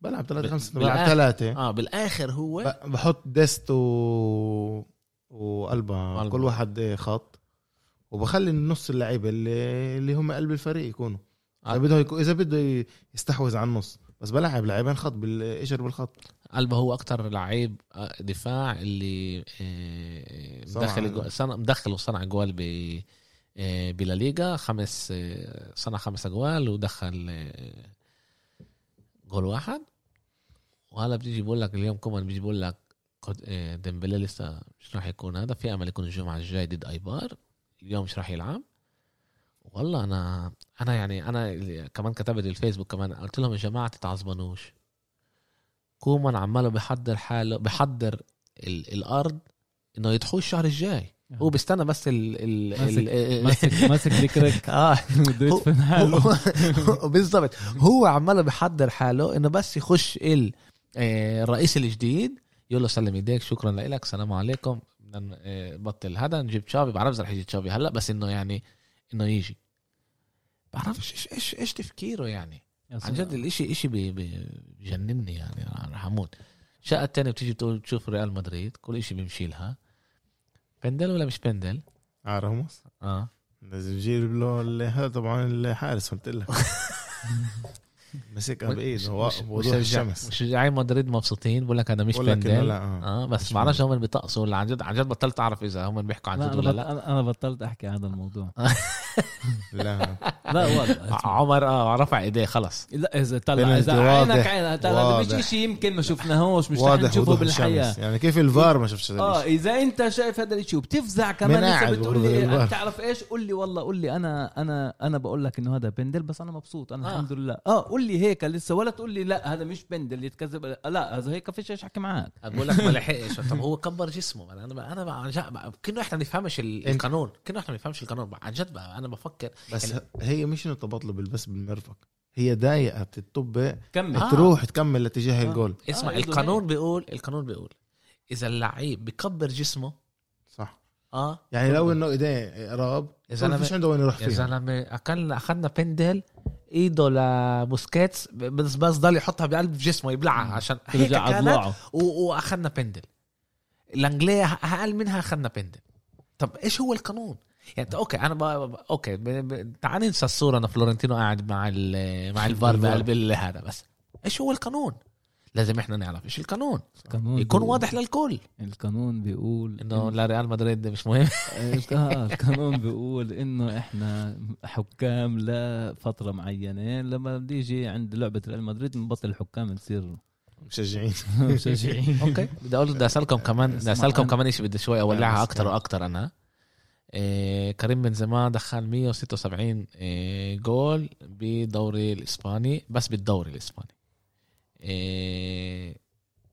بلعب 3 5 2 بلعب بالآخر. ثلاثة آه بالآخر هو بحط ديست و وقلبها قلبها. كل واحد خط وبخلي النص اللعيبة اللي اللي هم قلب الفريق يكونوا آه. اذا بده يكو... إذا بده يستحوذ على النص بس بلعب لاعبين خط بالاجر بالخط قلبه هو أكتر لعيب آه، دفاع اللي آه،. مدخل جو- صنع مدخل وصنع جوال ب آه، بلا ليغا خمس آه، صنع خمس اجوال ودخل آه، جول واحد وهلا بيجي بقول لك اليوم كمان بيجي بقول لك قد- آه، ديمبلي لسه مش راح يكون هذا. في أمل يكون الجمعة الجاي ضد أيبار. اليوم مش راح يلعب. والله أنا أنا يعني أنا كمان كتبت الفيسبوك كمان قلت لهم يا جماعة تتعصبنوش. كومان عماله بحضر حاله بحضر ال الأرض إنه يدحوه الشهر الجاي. هو بيستنى بس ال ال ماسك- ماسك ماسك [LAUGHS] آه. بالضبط. هو عماله بحضر حاله إنه بس يخش آه، الرئيس الجديد له سلم ايديك شكرا لك سلام عليكم. بدنا آه، نبطل هذا نجيب تشافي. بعرف اذا رح يجي تشافي هلأ بس إنه يعني إنه يجي. بعرفش إيش إيش إيش تفكيره يعني؟ عن جد الاشي إشي بجنني يعني رح أموت. الشقة التانية بتيجي تقول تشوف ريال مدريد كل إشي بيمشي لها. بندل ولا مش بندل؟ آه راموس. آه. لازم يجيب له هذا طبعا الحارس قلت لك. [LAUGHS] مسكها بايده هو وضوح الشمس مشجعين مدريد مبسوطين بقول لك أنا مش بندل لا آه. آه بس مش بعرفش هم بيطقصوا ولا عن جد عن جد بطلت أعرف إذا هم بيحكوا عن جد ولا. لا أنا- أنا بطلت أحكي عن هذا الموضوع [LAUGHS] لا لا واضح عمر آه رفع ايديه خلص لا اذا طلع اذا عينك. عينك هذا واضح. مش شيء يمكن ما شفناهوش مش رح واضح نشوفه بالحياة الشمس يعني كيف الفار ما شفتش هذا آه اذا انت شايف هذا الشيء وبتفزع كمان انت بتقول لي. بتعرف إيش قول لي والله قول لي أنا أنا أنا بقول لك انه هذا بندل بس أنا مبسوط أنا آه. الحمد لله آه قول لي هيك لسه ولا تقول لي لا هذا مش بندل يتكذب لا هذا هيك فيش إيش احكي معك بقول لك ما لحقش طب هو كبر جسمه أنا انا كنا إحنا ما نفهمش القانون كنا إحنا ما نفهمش القانون. عن جد بقى أنا بفكر. بس يعني- هي مش إنه تبطل بالبس بالمرفق هي ضايقة بتطب كمل. آه. تروح تكمل لاتجاه آه. الجول. اسمع آه، القانون. بيقول القانون بيقول إذا اللعيب بكبر جسمه صح. آه. يعني لو إنه ايديه قراب يا ما فيش عنده وين يروح يا فيها. زلمه أكلنا أخذنا بندل إيده لبوسكيتس بس بس ضل يحطها بقلب جسمه يبلعها عشان هيك ترجع كانت أضلاعه. واخذنا بندل. لانجليه أقل منها أخذنا פנדל. طب إيش هو القانون؟ يعني أنت- أوكي أنا ب... ب- أوكي ب... ب... تعال ننسى الصورة أنا فلورنتينو قاعد مع ال... مع الفار. بقلب هذا بس. إيش هو القانون؟ لازم إحنا نعرف إيش القانون. القانون يكون بيقول- واضح للكل. القانون بيقول إنه لا ريال مدريد مش مهم. آه، القانون بيقول إنه إحنا حكام لفتره معينة. لما بيجي عند لعبة ريال مدريد بنبطل الحكام نصير مشجعين. مشجعين. [LAUGHS] أوكي. بدي أقول بدي أسألكم كمان بدي أسألكم كمان شيء بدي شوي أولعها أكثر. وأكثر أنا. كريم بنزيما دخل 176 إيه جول بدوري الإسباني بس بالدوري الإسباني. إيه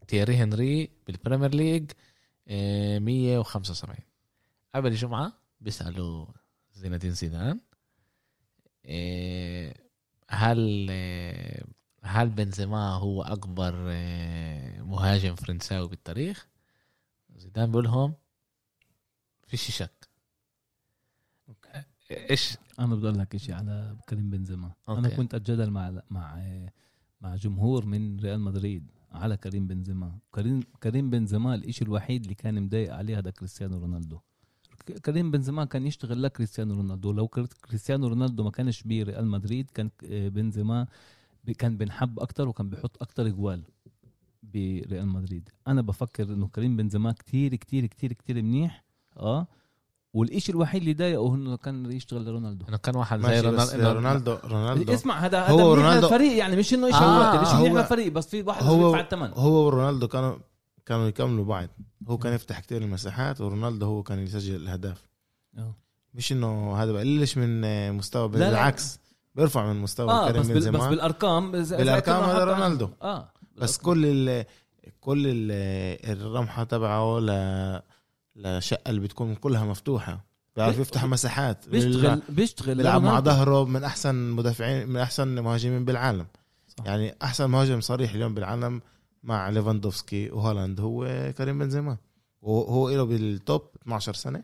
تيري هنري بالبريمير ليج إيه 175 قبل الجمعه بيسألوا زين الدين زيدان هل هل بنزيما هو أكبر آه، مهاجم فرنساوي بالتاريخ؟ زيدان بيقول لهم فيش شك. إيش؟ أنا بدي أقول لك شيء على كريم بنزيما. أنا. كنت أتجادل مع مع مع جمهور من ريال مدريد على كريم بنزيما. كريم كريم بنزيما الشيء الوحيد اللي كان مضايق عليه هذا كريستيانو رونالدو. كريم بنزيما كان يشتغل لكريستيانو رونالدو. لو كر- كريستيانو رونالدو ما كانش بريال مدريد كان آه، بنزيما كان بنحب أكتر وكان بيحط أكتر جوال بريال مدريد. أنا بفكر إنه كريم بنزيما كتير كتير كتير كتير منيح. آه والإشي الوحيد اللي ضايقه إنه كان يشتغل لرونالدو إنه كان واحد زي ماشي بس رونالدو رونالدو رونالدو. اسمع هذا هذا هو رونالدو- للفريق يعني مش إنه شيء آه، آه هو- للفريق بس في واحد هو- هو يدفع الثمن. هو ورونالدو كانوا كانوا يكملوا بعض. هو كان يفتح كتير المساحات ورونالدو هو كان يسجل الأهداف. آه. مش إنه هذا بقللش من آه، مستوى. بالعكس بيرفع من مستوى آه كريم بس, بال بس بالأرقام بالأرقام هذا رونالدو. آه. بس كل ال كل ال الرمحة تبعه ل لشقة اللي بتكون كلها مفتوحة بيعرف يفتح مساحات بيشتغل بيشتغل بيلعب مع. ظهره من أحسن مدافعين من أحسن مهاجمين بالعالم صح. يعني أحسن مهاجم صريح اليوم بالعالم مع ليفاندوفسكي وهولاند هو كريم بنزيما وهو له بالتوب 12 سنة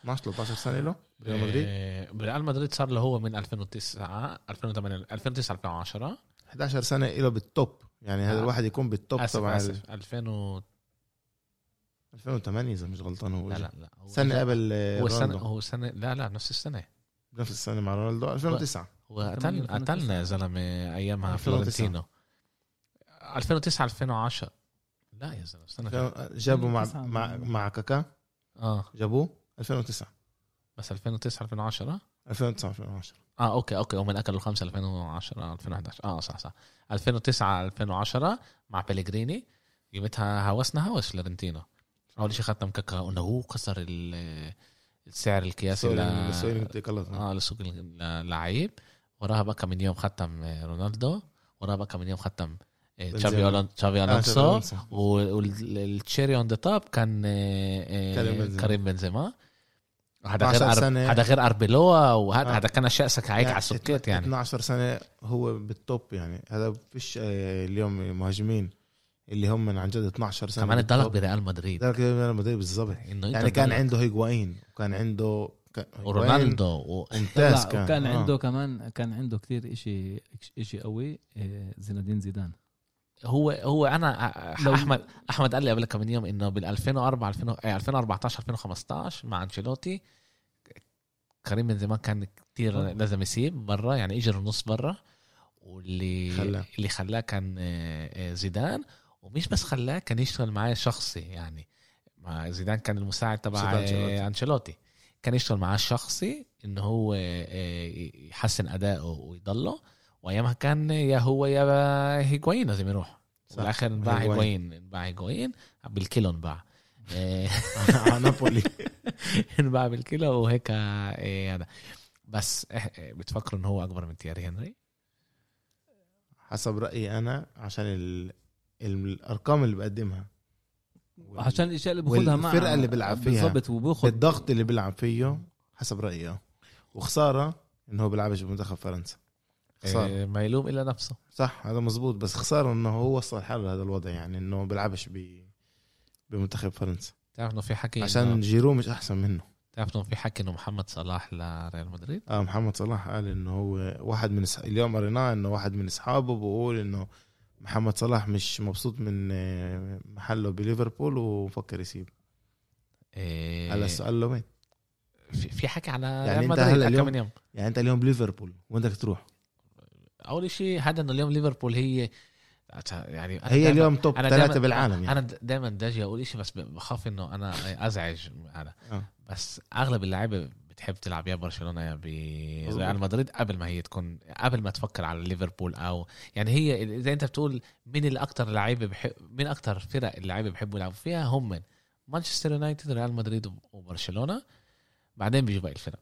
12 13 سنة له بريال مدريد آه، بريال مدريد صار له هو من 2009 2008 2009 2010 11 سنة له بال top يعني هذا آه. الواحد يكون بال top تبع ال- آسف 2000 و... 2008 إذا مش غلطان هو لا. لا لا هو سنة قبل هو سنة رونالدو. هو سنة لا لا نفس السنة. نفس السنة مع رونالدو 2009 هو قتل قتلنا يا زلمة أيامها 2009. فلورنتينو. 2009 2010 لا يا زلمة استنى. جابوا مع 2009 مع مع كاكا؟ آه. جابوه؟ 2009 بس 2009 2010 2009 2010 آه okay okay هم أكلوا الخمسه 2010 2011 آه صح صح. 2009 2010 مع بيليجريني. يومتها هوسنا هوس فلورنتينو. اول شيء ختم كاكا إنه هو كسر ال- السعر القياسي ل آه لسوق اللعيب وراها بقى من يوم ختم آه، رونالدو وراها بقى من يوم ختم آه،. تشافي أولون- تشافي آه، ألونسو. وال cherry on the top كان آه، آه، كريم بنزيما. هذا 12 غير. سنة. هذا غير أربيلوا وهذا آه. هذا كان شأسك هيك على السكيت يعني 12 سنة هو بال top يعني هذا فيش آه، اليوم مهاجمين اللي هم من عن جد 12 سنة كمان بال top. بريال مدريد ذلك ريال مدريد بالضبط إنه يعني كان عنده هيغوايين وكان عنده ورونالدو و... ممتاز لا، كان وكان آه. عنده كمان كان عنده كتير إشي إشي قوي آه، زين الدين زيدان هو هو أنا لو- أحمد أحمد قال لي قبل كم يوم إنه بال 2004 2000 آه، 2014 2015 مع أنشيلوتي كريم بنزيما كان كتير آه. لازم يسيب برا يعني اجى النص برا واللي خلاه. اللي خلاه كان آه، زيدان ومش بس خلاه كان يشتغل معاه شخصي يعني مع زيدان كان المساعد تبع. آه، أنشيلوتي كان يشتغل معاه شخصي انه هو آه، يحسن أدائه ويضله وأيامها كان يا هو يا هيجوين لازم يروح. بالاخر انباع هيجوين. انباع هيجوين بالكيلو انباع على نابولي [LAUGHS] انباع بالكيلو وهيك هذا بس بتفكروا انه هو أكبر من تياري هنري حسب رأيي أنا عشان. الأرقام اللي بقدمها. عشان الإشياء اللي باخذها مع والفرقة اللي بيلعب فيها. بالضبط وباخذ الضغط اللي بيلعب فيه حسب رايي. وخسارة انه هو بيلعبش بمنتخب فرنسا. خسارة. إيه، ما يلوم إلا نفسه. صح هذا مزبوط بس خسارة إنه هو وصل حاله لهذا الوضع يعني إنه بيلعبش ب بمنتخب فرنسا. تعرف إنه في حكي عشان إنه- جيرو مش أحسن منه. تعرف إنه في حكي إنه محمد صلاح لريال مدريد؟ آه محمد صلاح قال إنه هو واحد من. اليوم قريناه إنه واحد من إصحابه بقول إنه محمد صلاح مش مبسوط من آه، محله بليفربول وفكر يسيب إيه، هلا السؤال له وين في في حكي على يعني ريال مدريد هلا اليوم- من يوم. يعني انت اليوم بليفربول وين بدك تروح؟ أول شيء هذا إنه اليوم ليفربول هي يعني أنا هي دايماً- اليوم top دايماً- بالعالم يعني. أنا دائما داجي أقول شيء بس بخاف إنه أنا أزعج هذا. آه. بس أغلب اللعيبه بتحب تلعب يا برشلونة يا. بريال مدريد قبل ما هي تكون قبل ما تفكر على ليفربول أو يعني هي اذا انت بتقول مين الاكثر لعيبة بحب مين أكثر فرق اللعيبة بيحبوا يلعبوا فيها هم من مانشستر يونايتد ريال مدريد وبرشلونة بعدين بيجوا باقي الفرق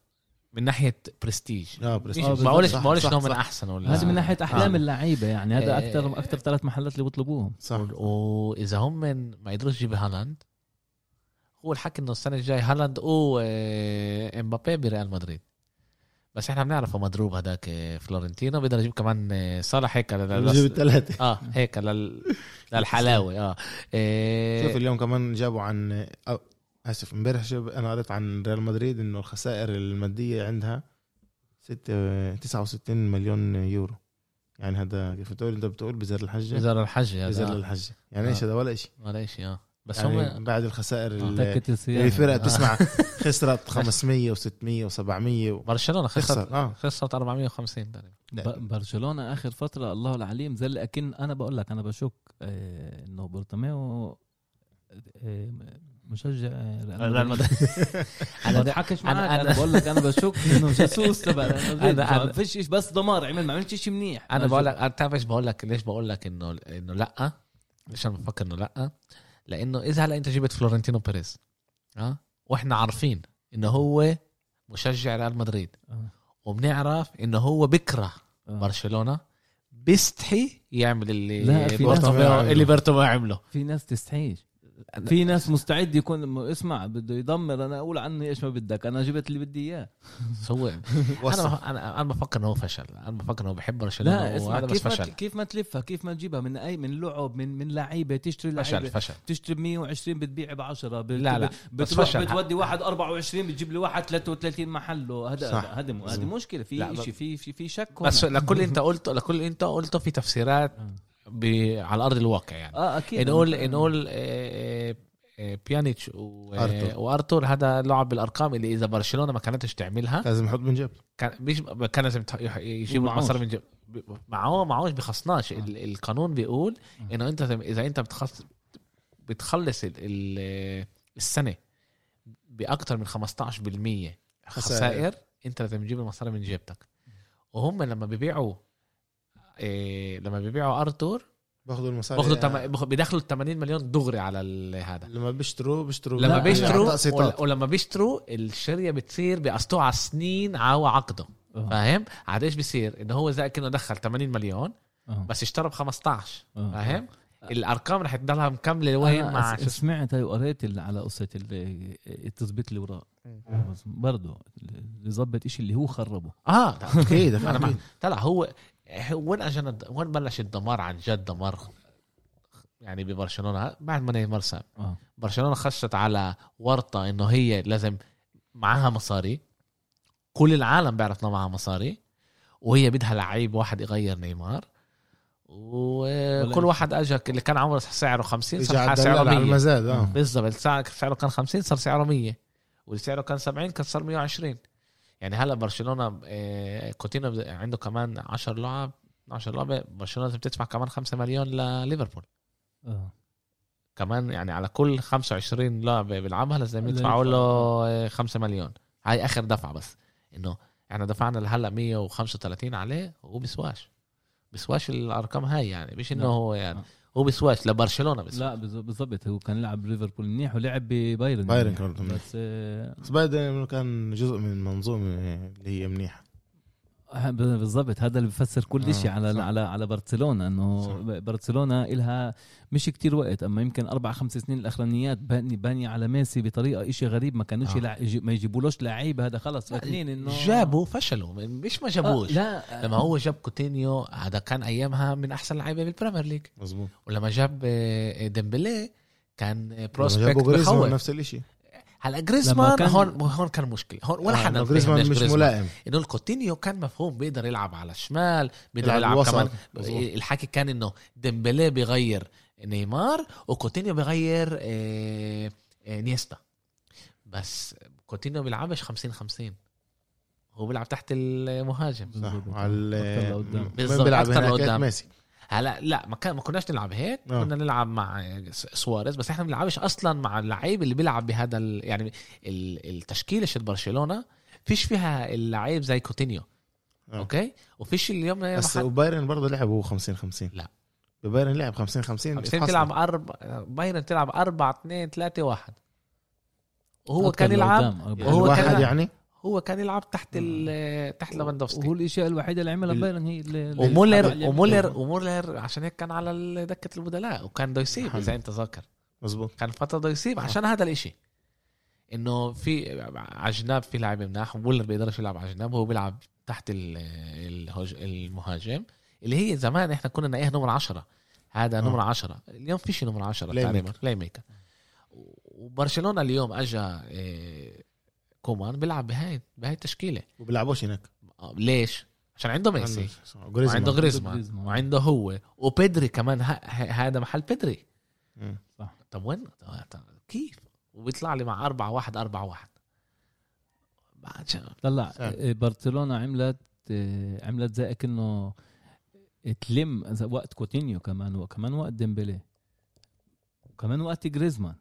من ناحية برستيج آه برستيج. آه، بالضبط. بقولش بقولش صح، إنهم من. أحسن ولا هذه من ناحية أحلام آه. اللعيبه يعني هذا آه. أكثر أكثر ثلاث محلات اللي بيطلبوهم صح واذا هم من ما قدروش يجيبوا هالاند هو الحكي إنه السنة الجاي هالاند وامبابي بريال مدريد. بس إحنا بنعرفه مضروب هذاك آه، فلورنتينو. بيقدر يجيب كمان آه، صالح هيك بجيب الثلاثه آه هيك لل... للحلاوة آه. إيه، شوف اليوم كمان جابوا عن أو آسف امبارح أنا قريت عن ريال مدريد إنه الخسائر المادية عندها ستة 69 مليون يورو. يعني هذا كيف تقول؟ أنت بتقول بزر الحجة. بزر الحج هذا. بزر آه. الحجة. يعني إيش هذا؟ ولا شيء ولا شيء آه. بس يعني هم بعد الخسائر اللي تكت السيارة. اللي فرق آه. [LAUGHS] تسمع خسرت 500 و600 و700 برشلونة خسرت. آه. خسرت 450 تقريبا. ب- برشلونة آخر فترة الله العليم زي أكن أنا بقول لك أنا بشك آه، إنه بورتوميو آه، مشجع آه، ريال مدريد. [LAUGHS] أنا بضحكش أنا- أنا بقول لك أنا بشك إنه جاسوس تبع ريال مدريد. أنا- أنا- ما فيش بس دمار عمل ما عملش شيء منيح. أنا بقول لك بتعرف إيش بقول لك؟ ليش بقول لك انه إنه لأ؟ ليش أنا بفكر إنه لأ. لأنه إذا هلا أنت جبت فلورنتينو بيريز آه؟ وإحنا عارفين إنه هو مشجع ريال مدريد. آه. وبنعرف إنه هو بكره آه. برشلونة بيستحي يعمل اللي لا، في ناس بارتوميو عمله. في ناس تستحيش. في ناس مستعد يكون اسمع بده يدمر أنا أقول عني إيش ما بدك أنا جبت اللي بدي إياه. [LAUGHS] هو أنا [LAUGHS] أنا أنا بفكر إنه هو فشل. أنا بفكر إنه بحب برشلونه لا اسمع وهذا بس كيف ما فشل. كيف ما تلفها كيف ما تجيبها من اي من لعب من من لعيبة تشتري فشل لعيبة. فشل. تشتري ب 120 بتبيع ب 10 لا، لا، بس بتروح فشل. بتودي واحد 24 بتجيب لي واحد 33 محله. هذا صح. هذا هذه مشكلة. في شيء في في في شك. بس لكل [LAUGHS] أنت قلته لكل أنت قلته في تفسيرات. آه. على أرض الواقع يعني. آه أكيد. نقول نقول آه، آه، بيانيتش و- أرتور. وأرتور هذا لعب بالأرقام اللي إذا برشلونة ما كانتش تعملها لازم يحط من جيب. كان مش كان لازم يجيب ومعوش. مصاري من جيب. معاه معوش بخصناش. ال- القانون بيقول إنه أنت إذا أنت بتخص بتخلص ال- ال- السنة باكثر من 15% خسائر أنت لازم تجيب المصاري من جيبتك. وهم لما بيبيعوا إيه لما بيبيعوا ارتور باخذوا المصاري باخذوا تم... بيدخلوا 80 مليون دغري على ال- هذا. لما بيشتروا بيشتروا لما بيشتروا ول- ولما بيشتروا الشريه بتصير بيقسطوها على سنين عاو عقده. آه. فاهم؟ عاد إيش بيصير؟ إنه هو زي كأنه دخل 80 مليون آه. بس اشترى ب 15 آه. فاهم؟ الأرقام رح تضلها مكملة وين مع سمعت هاي وقريت ال- على قصة ال- التظبيط اللي وراه بس برضه اللي ظبط إشي اللي هو خربه. آه أكيد. طلع هو وين اجى الد- وين بلش الدمار عن جد؟ دمار يعني ببرشلونة. بعد ما نيمار ساب آه. برشلونة خشت على ورطة إنه هي لازم معاها مصاري. كل العالم بيعرف إنه معاها مصاري. وهي بدها لعيب واحد يغير نيمار. وكل واحد اجى اللي كان عمره سعره 50 اجى صار سعره الدلال على 100 المزاد آه. بالضبط. سعر- سعره كان 50 صار سعره 100 واللي سعره كان 70 كان صار 120 يعني هلا برشلونة آه، كوتينو عنده كمان 10 لعب 10 لعبة برشلونة لازم تدفع كمان 5 مليون لليفربول آه كمان يعني على كل 25 لعبة بيلعبها لازم يدفعوا يدفع. له 5 مليون هاي آخر دفعة بس إنه إحنا دفعنا لهلا 135 عليه وهو بيسواش بيسواش الأرقام هاي يعني مش إنه لا. هو يعني آه. هو بيسواش لبرشلونة بس لا بز- بالضبط هو كان لعب ليفربول منيح ولعب ببايرن بايرن. كان منيح. بس آه، بس بايرن كان جزء من منظومة اللي هي منيحة بالضبط هذا اللي بفسر كل آه، شيء على صح. على على برشلونة إنه برشلونة إلها مش كتير وقت أما يمكن أربع خمس سنين الأخرانيات باني باني على ميسي بطريقة إشي غريب ما كانوش آه. يجي- ما يجيبولوش لعيبه هذا خلص. فاكرين إنه جابوا فشلوا مش ما آه جابوش. لا. لما هو جاب كوتينيو هذا كان أيامها من أحسن لعيبة بالبريمير ليج مظبوط. ولما جاب آه، ديمبلي كان prospect بخوف. نفس الشيء هلا جريزمان كان- هون هون كان مشكلة هون ولا حدا آه، فهم جريزمان مش جريزمان. ملائم إنه الكوتينيو كان مفهوم بيقدر يلعب على الشمال بيقدر يلعب يلعب. كمان مظبوط. الحكي كان إنه ديمبلي بيغير نيمار وكوتينيو بيغير آه، آه، إنييستا بس كوتينيو بيلعبش 50 50 هو بيلعب تحت المهاجم صح. على بيلعب هناك لقدام. ميسي هلا لا ما كان ما كناش نلعب هيك آه. كنا نلعب مع سواريز بس إحنا ما بنلعبش أصلا مع اللعيب اللي بيلعب بهذا ال... يعني ال- التشكيلة شت برشلونة فيش فيها اللعيب زي كوتينيو آه. okay وفيش اليوم بس محل- وبايرن برضه لعب هو 50 50 لا. بايرن لعب 50 50 50 تلعب أربع بايرن تلعب 4 2 3 1 وهو كان يلعب. وهو هو واحد كان- يعني هو كان يلعب تحت ال تحت وهو ليفاندوفسكي. الاشياء الوحيدة اللي عملها بايرن هي اللي- ومولر ومولر ومولر عشان هيك كان على دكة البدلاء وكان بده يسيب. إذا أنت ذاكر. مظبوط. كان فترة بده يسيب آه. عشان هذا الإشي. إنه في على جناب في لاعب مناح ومولر بيقدرش يلعب على جناب هو بيلعب تحت ال- الهج- المهاجم اللي هي زمان إحنا كنا نلاقيها نمرة عشرة. هذا آه. نمرة عشرة. اليوم فيش نمرة عشرة تقريبا. playmaker وبرشلونة اليوم اجى إيه، كومان بيلعب بهاي بهاي التشكيلة. وبيلعبوش هناك. آه، ليش؟ عشان عنده ميسي. وعنده غريزمان غريزمان. وعنده هو. وبيدري كمان ه- ه- هذا محل بيدري. مم. طب وين؟ كيف؟ وبيطلع لي مع أربعة واحد أربعة واحد. بعد شا- طلع سهل. آه، برشلونة عملت آه، عملت زي كأنه تلم وقت كوتينيو كمان وكمان وقت ديمبلي وكمان وقت جريزمان.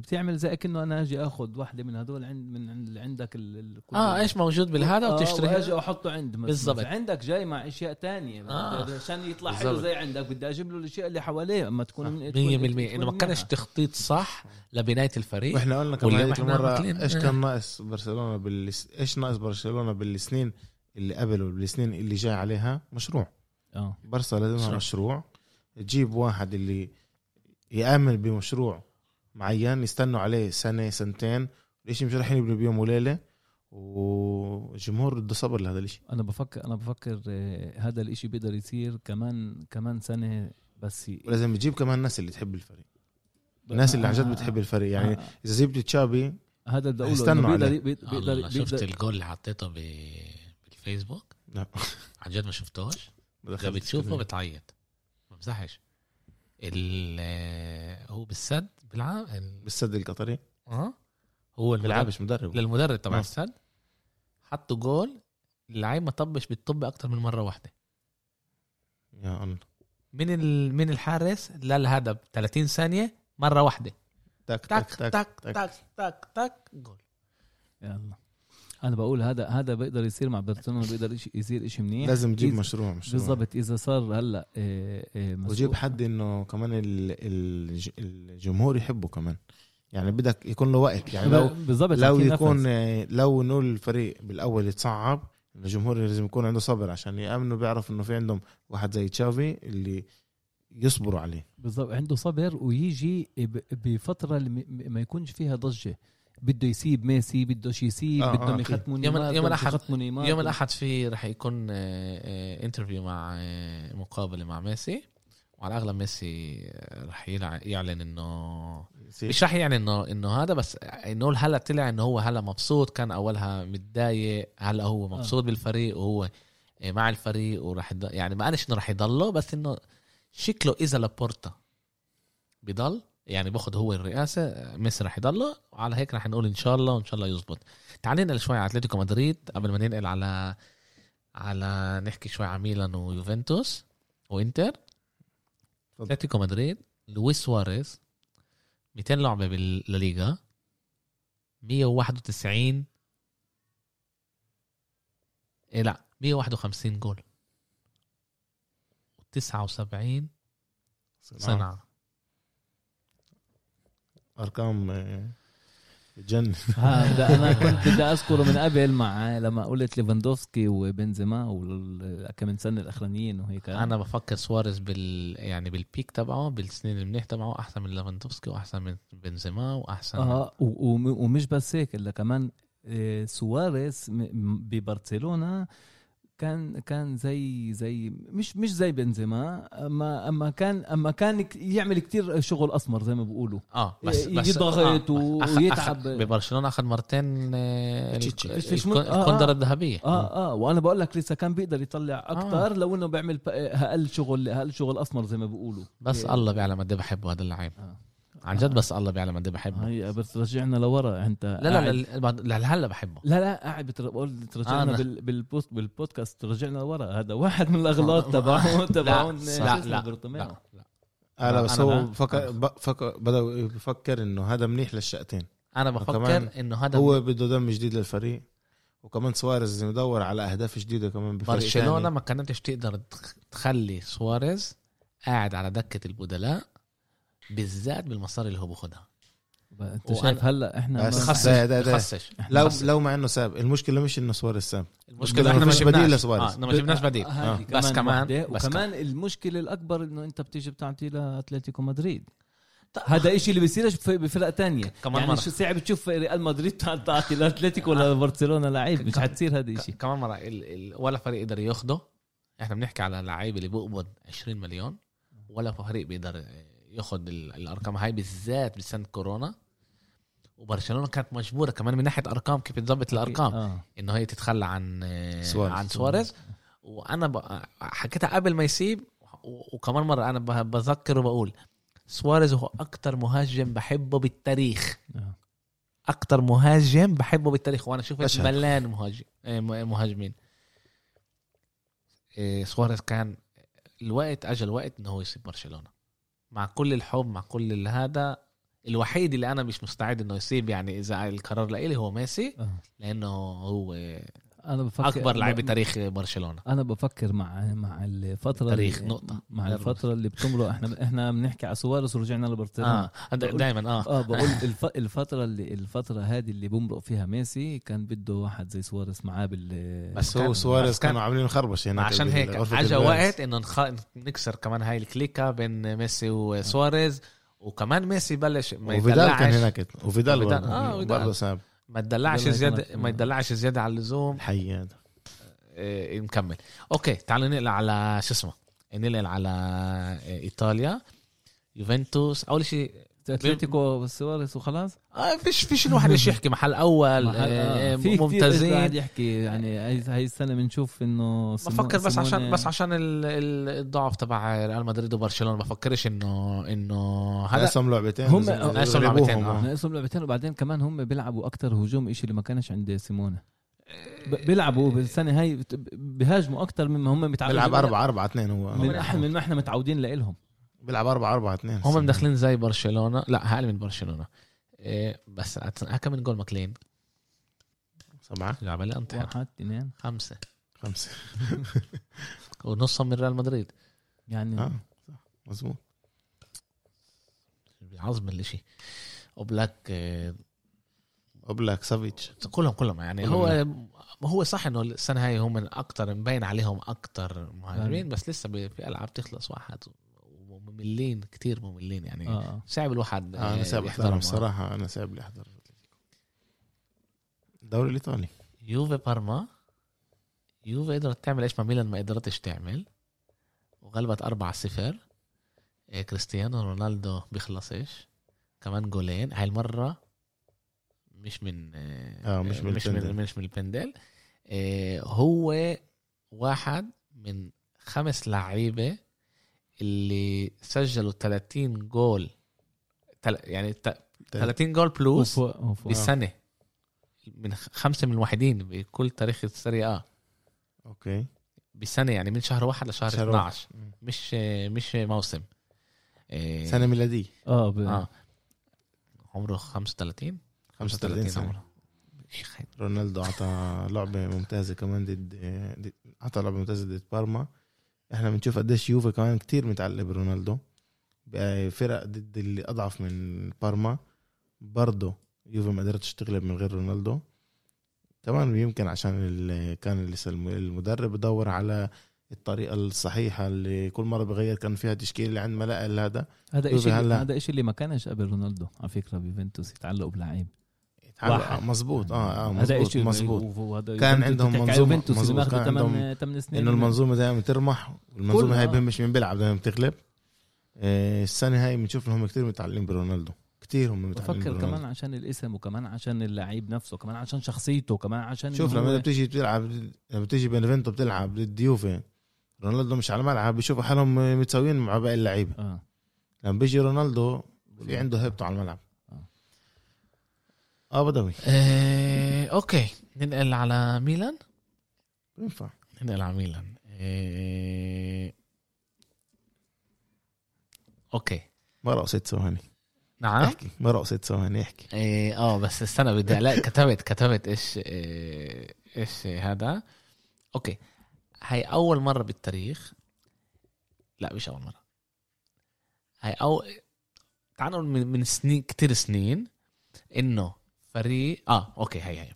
بتعمل زي كأنه أنا أجي أخذ واحدة من هدول عند من عند اللي عندك ال... آه إيش موجود بالهذا آه، وتشتري وأجي أحطه عند بالضبط. عندك جاي مع أشياء تانية آه. عشان يطلع حلو. زي عندك بدي أجيب له الأشياء اللي حواليه أما تكون صح. 100% إنه ما كانش تخطيط صح لبناية الفريق وإحنا قلنا كمان ماكلين. إيش كان ناقص برشلونة بال إيش ناقص برشلونة بالسنين اللي قبل وبالسنين اللي جاي عليها مشروع آه برشا لازمها مشروع. مشروع تجيب واحد اللي يأمن بمشروع معين يستنوا عليه سنة سنتين. الإشي مش راح يبنوا بيوم وليلة. وجمهور بده صبر لهذا الإشي. أنا بفكر أنا بفكر آه، هذا الإشي بيقدر يصير كمان كمان سنة بس ي- ولازم تجيب كمان الناس اللي تحب الفريق. الناس اللي عن جد بتحب الفريق. يعني آه، إذا جبت تشابي هذا بدي اقوله هيستنوا إنه بيقدر. بيقدر بيقدر, شفت بيقدر الجول اللي حطيته ب... بالفيسبوك؟ لا. عن جد ما شفتوش؟ اذا بتشوفه. بتعيط. ما بمزحش هو بالسد بيلعب ال- بالسد القطري. آه. هو المدرب بيلعبش مدرب. للمدرب تبع آه. السد. حطوا جول اللعيب ما طبش بالطب أكتر من مرة واحدة. يا الله. من ال... من الحارس للهدف 30 ثانية مرة واحدة. تك تك تك تك تك, تك. تك تك جول. يلا أنا بقول هذا هذا بيقدر يصير مع برشلونة بيقدر يصير شيء منيح. لازم تجيب مشروع مشروع. بالضبط إذا صار هلأ آه، آه، وجيب حد إنه كمان ال- الج- الجمهور يحبه كمان. يعني بدك يكون له وقت. يعني لو بالضبط لو يكون نفس. لو نقول الفريق بالأول يتصعب الجمهور لازم يكون عنده صبر عشان يأمنوا بيعرف إنه في عندهم واحد زي تشافي اللي يصبروا عليه. بالضبط عنده صبر ويجي بفترة ما يكونش فيها ضجة. بده يسيب ميسي بدوش يسيب آه، آه، بدهم أكيد. يختموا يوم- نيمار يوم نيمار يوم الأحد في رح يكون interview مع آه، مقابلة مع ميسي وعلى الأغلب ميسي آه، رح يعلن إنه مش رح يعني إنه إنه هذا بس إنه هلا طلع إنه هو هلا مبسوط كان أولها متضايق هلا هو مبسوط آه. بالفريق وهو آه، مع الفريق وراح يضل يعني ما قالش إنه رح يضله بس إنه شكله إذا لابورتا بضل يعني باخذ هو الرئاسة آه، ميسي رح يضله وعلى هيك رح نقول إن شاء الله وإن شاء الله يزبط. تعال ننقل شوي على أتلتيكو مدريد قبل ما ننقل على على نحكي شوي على ميلان ويوفنتوس وإنتر. أتلتيكو مدريد لويس سواريز 200 لعبة بالليغا 191 إيه لا 151 جول. 79 صنعه أرقام آه، بتجنن [LAUGHS] هذا أنا كنت بدي أذكره من قبل مع لما قلت ليفاندوفسكي وبنزيما وكم من سنه الأخرانيين وهيك. أنا بفكر سواريز بال يعني بالبيك تبعه بالسنين المنيح تبعه أحسن من ليفاندوفسكي وأحسن من بنزيما وأحسن آه ومش بس هيك إلا كمان آه، سواريز ببرشلونة كان كان زي زي مش مش زي بنزيما أما أما كان أما كان يعمل كتير شغل أسمر زي ما بيقولوا آه بس بس يضغط آه ويتعب. ببرشلونة أخذ مرتين آه، تشيتشي. الك- فيش مت- الكون- آه، آه. الذهبية آه آه وأنا بقول لك لسه كان بيقدر يطلع أكثر آه. لو إنه بيعمل أقل شغل أقل شغل أسمر زي ما بيقولوا بس إيه. الله بيعلم قد إيه بحبه هذا اللعيب آه. عن جد بس الله بيعلم قد إيه بحبه. هي بترجعنا لورا. أنت لا لا لا لا لهلا بحبه. لا لا قاعد بتر- بقول ترجعنا أنا- بال... بال post بال podcast. ترجعنا لورا. هذا واحد من الأغلاط [LAUGHS] تبعون تبعون لا لا. لا لا آه بس هو بفكر بدأ بفكر إنه هذا منيح للشقتين. أنا بفكر إنه هذا هو بده دم جديد للفريق. وكمان سواريز مدور على أهداف جديدة كمان بفريق برشلونة. ما كانتش تقدر تخ- تخلي سواريز قاعد على دكة البدلاء. بالذات بالمصاري اللي هو باخدها انت شايف هلا إحنا بس خسر. ده- ده- ده. لو. لو مع انه ساب المشكلة مش انه سواريز ساب المشكلة إحنا ما فيش بديل لسواريز. آه، ما جبناش بديل آه، هذه بس كمان-. بس وكمان المشكلة الأكبر إنه أنت بتيجي بتعطي لأتلتيكو مدريد. هذا إشي اللي بيصيرش بفرق تانية كمان يعني مرة. شو صعب تشوف ريال مدريد [LAUGHS] تعطي لأتلتيكو ولا برشلونة لعيب مش حتصير هذا الشيء كمان مرة ال... ال... ولا فريق يقدر ياخده إحنا بنحكي على لعيب اللي بيقبض 20 مليون ولا فريق بيقدر ياخد ال... الأرقام هاي بالذات بسنه كورونا وبرشلونة كانت مجبورة كمان من ناحية أرقام كيف تظبط الأرقام آه. إنه هي تتخلى عن سواريز. عن سواريز وأنا ب... حكيتها قبل ما يسيب و... وكمان مرة أنا ب... بذكر وبقول سواريز هو أكتر مهاجم بحبه بالتاريخ آه. أكتر مهاجم بحبه بالتاريخ وأنا شفت. ملان مهاجم آه، مهاجمين آه، سواريز كان الوقت اجى الوقت إنه هو يسيب برشلونة مع كل الحب مع كل هذا الوحيد اللي أنا مش مستعد إنه يسيب يعني إذا القرار لإلي هو ميسي آه. لأنه هو أنا بفكر أكبر لاعب ب- بتاريخ برشلونة. أنا بفكر مع مع الفترة تاريخ، اللي- نقطة. مع الفترة اللي بتمرق إحنا [LAUGHS] إحنا بنحكي على سواريز ورجعنا لبرشلونه آه دائما آه. آه بقول [LAUGHS] الف... الفترة اللي الفترة هذه اللي بمرق فيها ميسي كان بده واحد زي سواريز معاه بال بس كان- هو سواريز كانوا عاملين خربش هناك عشان هيك اجى. وقت إنه نخ... نكسر كمان هاي ال clique بين ميسي وسواريز. وكمان ميسي بلش ما وفيدال كان هناك. وفيدال وفيدال- آه، وفيدال. برضه ساب. ما تدلعش زياده. ما يدلعش زيادة على اللزوم. الحي هذا إيه، نكمل. okay تعالوا ننقل على شو اسمه؟ ننقل على إيه، إيطاليا. يوفنتوس. أول شيء أتلتيكو سواريز وخلاص؟ آه فيش فيش الواحد إيش يحكي محل أول محل- آه. آه، في كتير ممتازين. قاعد يحكي يعني هاي هاي السنة بنشوف إنه بفكر بس عشان بس عشان ال- ال- الضعف تبع ريال مدريد وبرشلونة بفكرش انه إنه هذا ناقصهم لعبتين. هم- ناقصهم يغلبوهم، لعبتين، آه. آه. ناقصهم لعبتين وبعدين كمان هم بيلعبوا أكتر هجوم إشي اللي ما كانش عند سيمونه ب- بيلعبوا بالسنة هاي بيهاجموا أكتر مما هم متعودين بيلعب 4 4 2 هو من إحنا من ما إحنا متعودين لإلهم. بيلعب 4 4 2 هم مدخلين زي برشلونة. لا أقل من برشلونة. إيه بس هكا من جول ماكلين. سبعة. لعب لي انطحن واحد اثنين خمسة. خمسة. [LAUGHS] ونصهم من ريال مدريد. يعني آه صح. مظبوط. بيعظم الإشي. وبلاك إيه، أوبلاك سافيتش. كلهم كلهم يعني. كلهم. هو هو صح إنه السنة هاي هم من أكتر مبين عليهم أكتر مهاجمين. بس لسه في العاب تخلص واحد. ومملين كتير مملين يعني. آه. صعب الواحد آه أنا ساب يحضرهم. أحضرهم الصراحة أنا ساب لي أحضر. الدوري الايطالي يوفي بارما. يوفي قدرت تعمل إيش ما ميلان ما قدرتش تعمل. وغلبت 4 0 إيه كريستيانو رونالدو بيخلصش كمان جولين. هاي المرة مش من آه، مش من مش من البندل. مش من البندل. إيه هو واحد من خمس لعيبة اللي سجلوا 30 جول تل- يعني ت- 30 جول بلوس وفوق وفوق بالسنة من خ- خمسة من الوحيدين بكل تاريخ السرية آ. أوكي. بسنة يعني من شهر واحد لشهر شهر 12 مش مش موسم. إيه، سنة ميلادية. آه ب... آه. عمره 35 35 سنة. عمره. إيه رونالدو اعطى لعبة ممتازة كمان ضد اعطى لعبة ممتازة ضد بارما. إحنا بنشوف قديش يوفي كمان كتير متعلق برونالدو فرق ضد اللي أضعف من بارما. برضه يوفي ما قدرتش تغلب من غير رونالدو. كمان يمكن عشان كان لسه الم- المدرب بدور على الطريقة الصحيحة اللي كل مرة بغير كان فيها تشكيل اللي عند ما لقى هذا هذا شيء هذا شيء اللي ما كانش قبل رونالدو على فكرة. بيوفنتوس يتعلقوا بلعيب واحد. مظبوط آه آه هذا مظبوط كان عندهم اللي مظبوط. كان 8 8 سنين إنه المنظومة دائما ترمح والمنظومة هاي آه. بهم مش من بيلعب دائما بتغلب آه، السنة هاي بنشوف إنهم كثير متعلقين برونالدو كثير هم متعلقين بفكر كمان عشان الاسم وكمان عشان اللعيب نفسه كمان عشان شخصيته كمان عشان شوف لما هو- بتيجي بتلعب لما بتيجي بينفنتو بتلعب ضد يوفي رونالدو مش على الملعب بيشوفوا حالهم متساويين مع باقي اللعيبة آه لما بيجي رونالدو في عنده هيبته على الملعب آه. آه بدوي إيه okay. ننقل على ميلان؟ ينفع. ننقل على ميلان. إيه... okay. مرقوا ست ثواني. نعم. احكي. مرقوا ست ثواني احكي. إيه، آه بس استنى بدي لا كتبت كتبت إيش إيه، إيش هذا. okay. هاي أول مرة بالتاريخ. لا مش أول مرة. هاي أو تعال نقول من, من سنين كتير سنين إنه فريق. آه okay هاي هاي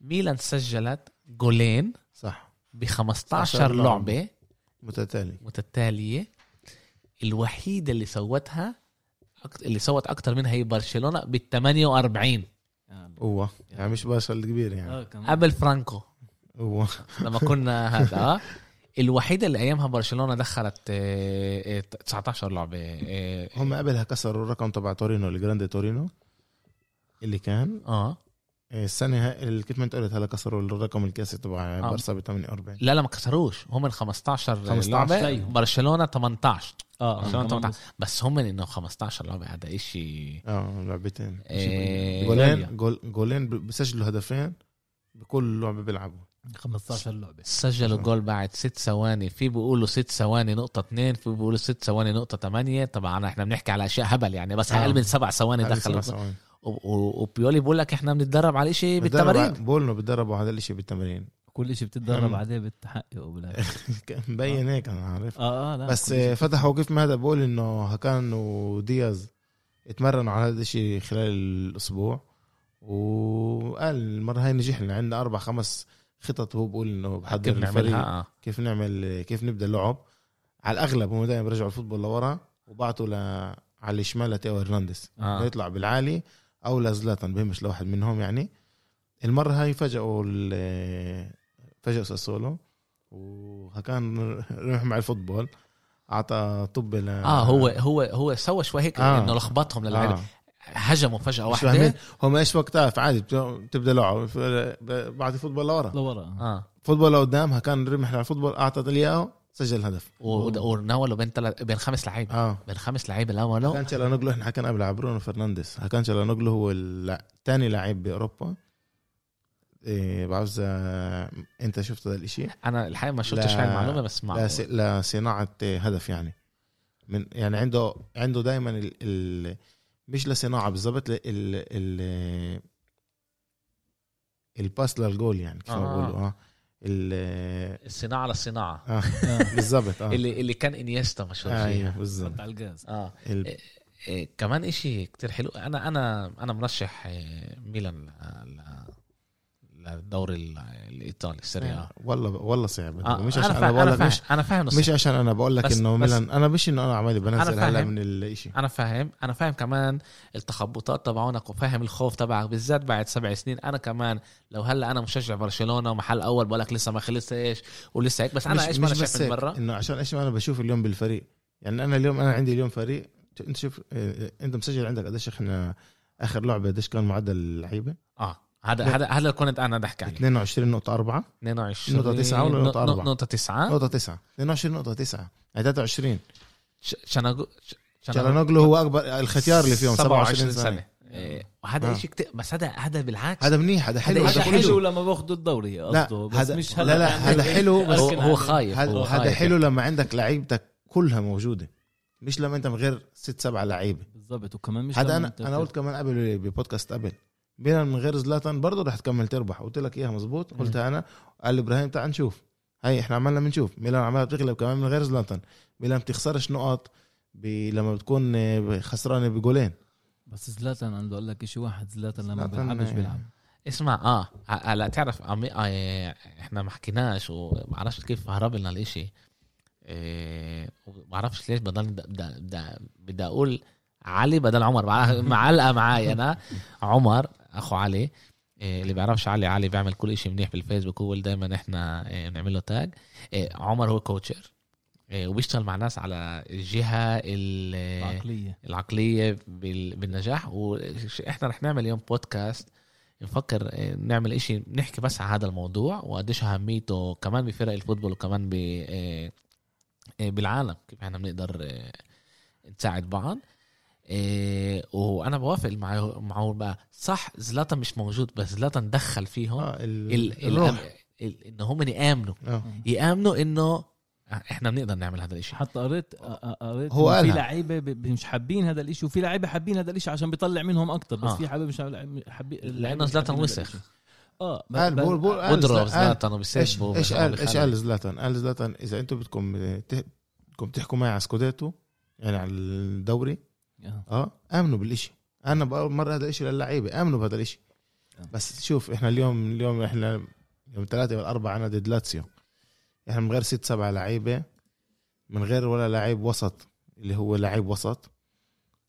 ميلان سجلت جولين صح. ب 15 15 لعبة. لعبه متتالي متتالية. الوحيدة اللي سوتها اللي سوت أكتر منها هي برشلونة بال 48 آه. هو يعني مش باشا الكبير يعني. آه،. قبل فرانكو. هو لما كنا هذا. آه. [LAUGHS] الوحيدة اللي أيامها برشلونة دخلت آه، آه، 19 لعبة آه هم قبلها كسروا الرقم تبع تورينو الجراند تورينو. اللي كان. آه. السنة هاي اللي كيف ما أنت قلت هلا كسروا الرقم القياسي تبع. بارسا ب 48 لا لا ما كسروش. هم من 15 15 لعبه زيهم. برشلونة 18 آه برشلونة آه، كمان 18 بس هم إنه 15 لعبه هذا إشي. آه لعبتين. إيه، جولين جول جولين بسجلوا هدفين بكل لعبة بيلعبوا. 15 لعبة. سجلوا جول بعد ست ثواني. في بيقولوا ست ثواني نقطة اثنين في بيقولوا ست ثواني نقطة ثمانية طبعا إحنا بنحكي على أشياء هبل يعني بس آه. أقل من سبع ثواني دخلوا. وبيولي بقول لك إحنا بنتدرب على شيء بالتمارين. ع- بقولنا بتدربوا هذا الشيء بالتمرين كل شيء بتتدرب. عليه بتحققه بالاخر [LAUGHS] مبين هيك أنا عارف. آه آه لا بس كيف ما هذا بقول إنه هكان ودياز اتمرنوا على هذا الشيء خلال الأسبوع. وقال المرة هاي نجحنا عندنا أربع خمس خطط وهو بقول إنه بحضر كيف الفريق. آه. كيف نعمل كيف نبدأ اللعب. على الأغلب هم دائما بيرجعوا ال football لورا وبعتوا ل على الشمال لتيو هرنانديز. آه. يطلع بالعالي أو لزلاتان بهمش لواحد منهم يعني. المرة هاي فاجئوا ال- فاجئوا ساسولو وكان رح مع ال football أعطى طب ل آه هو هو هو سوى شوي هيك آه. إنه لخبطهم للعيبة. آه. هجموا فاهمين واحدة. هم إيش وقتها؟ فعادي بت- بتبدأ لعب. بعد الفوتبول لورا. لورا. آه. فوتبول لقدامها كان رمح على الفوتبول اعطى اياه سجل هدف. و- وناولوا بين تلت بين خمس لعيبة. آه. بين خمس لعيبة ناولوا كان تشالانوغلو إحنا حكينا قبل على برونو فرنانديز. كان تشالانوغلو هو الثاني لعيب بأوروبا. إيه اذا أنت شفت هذا الإشي؟ أنا الحقيقة ما شفتش هاي المعلومة بس. لس- لصناعه هدف يعني. من يعني عنده عنده دائما ال ال مش لصناعه بالضبط ال ال الباس للجول يعني كيف آه. بقولوا آه. ال- الصناعة للصناعة آه. [LAUGHS] آه. بالضبط آه. اللي اللي كان إنيستا مشهور أيوه فيها. بالضبط حط على الجاز. آه. ال- إيه إيه كمان إشي كتير حلو. أنا أنا أنا مرشح إيه، ميلان ل- للدوري ال- الإيطالي السريع آه. والله والله صعب آه. مش عشان أنا بقول لك مش أنا فاهم مش عشان أنا بقول لك إنه ميلان أنا مش إنه أنا عمالي بنزل هلا. من الإشي أنا فاهم أنا فاهم كمان التخبطات تبعونك وفاهم الخوف تبعك بالذات بعد سبع سنين أنا كمان لو هلا أنا مشجع برشلونة ومحل أول بقول لك لسه ما خلصش ولسه هيك بس أنا إيش ما أنا شايف من برا إنه عشان إيش ما أنا بشوف اليوم بالفريق يعني أنا اليوم أنا عندي اليوم فريق أنت شوف آه، أنت مسجل عندك قديش إحنا آخر لعبة قديش كان معدل اللعيبة آه هذا هذا هذا اللي كنت أنا بدي أحكي عليه 22 نقطة 4 22 نقطة تسعة ولا نقطة أربعة؟ نقطة تسعة. نقطة 9 22 نقطة 9 يعني 23 ش- شناغو هو أكبر الختيار اللي فيهم 27 سنة. إيه، وهذا آه. شيء كتير بس هذا هذا بالعكس. هذا منيح هذا حلو. هذا حلو حلو لما باخذوا الدوري لا قصده. بس هذا مش لا لا يعني هذا حلو. بس هو, خايف هذا. حلو لما عندك لعيبتك كلها موجودة. مش لما أنت من غير ست سبعة لعيبة. بالضبط وكمان مش هذا أنا أنا قلت كمان قبل ببودكاست قبل. ميلان من غير زلاتان برضه رح تكمل تربح. قلت لك إياها مزبوط. قلتها أنا قال لي إبراهيم تعال نشوف. هاي إحنا عمالنا بنشوف. ميلان عمالها بتغلب كمان من غير زلاتان. ميلان بتخسرش نقط ب... لما بتكون خسرانة بجولين. بس زلاتان عنده أقول لك شيء واحد زلاتان لما بيلعبش آه، بيلعب. اسمع آه هلا تعرف عمي... آه إحنا ما حكيناش ومعرفش كيف هرب لنا الاشي إيه ومعرفش ليش بضل بدي بدي بدي أقول علي بدل عمر. مع- معلقه معي أنا. عمر أخو علي إيه اللي بيعرفش علي علي بيعمل كل إشي منيح بالفيسبوك هو اللي دايما إحنا بنعمل له tag إيه عمر هو coacher وبيشتغل مع ناس على الجهة ال- عقليه العقلية بال- بالنجاح. وإحنا رح نعمل اليوم بودكاست نفكر آه، نعمل إشي نحكي بس عن هذا الموضوع وقديش أهميته كمان بفرق ال football وكمان ب آه، آه، بالعالم كيف إحنا بنقدر آه، نساعد بعض. إيه وأنا بوافق معه معه بقى صح زلاتان مش موجود بس زلاتان دخل فيهم آه ال... ال... الروح ال... ال... انه هم يآمنوا آه. يآمنوا إنه إحنا بنقدر نعمل هذا الشيء حتى قريت قريت هو في. لعيبة مش حابين هذا الإشي وفي لعيبة حابين هذا الإشي عشان بيطلع منهم أكتر بس آه. في حابين مش حابين لأنه زلاتان وسخ. آه قال بقول بقول قال- زلاتان إيش قال إيش. قال زلاتان قال زلاتان إذا أنتم بدكم بدكم تحكوا معي على سكوديتو يعني على الدوري آه. آه. آمنوا بالإشي. أنا بقول مرة هذا الشيء للعيبة. آمنوا بهذا الإشي. آه. بس شوف إحنا اليوم اليوم إحنا يوم ثلاثة والأربعة عنا ضد لاتسيو. إحنا من غير ست سبعة لعيبة من غير ولا لعيب وسط اللي هو لعيب وسط.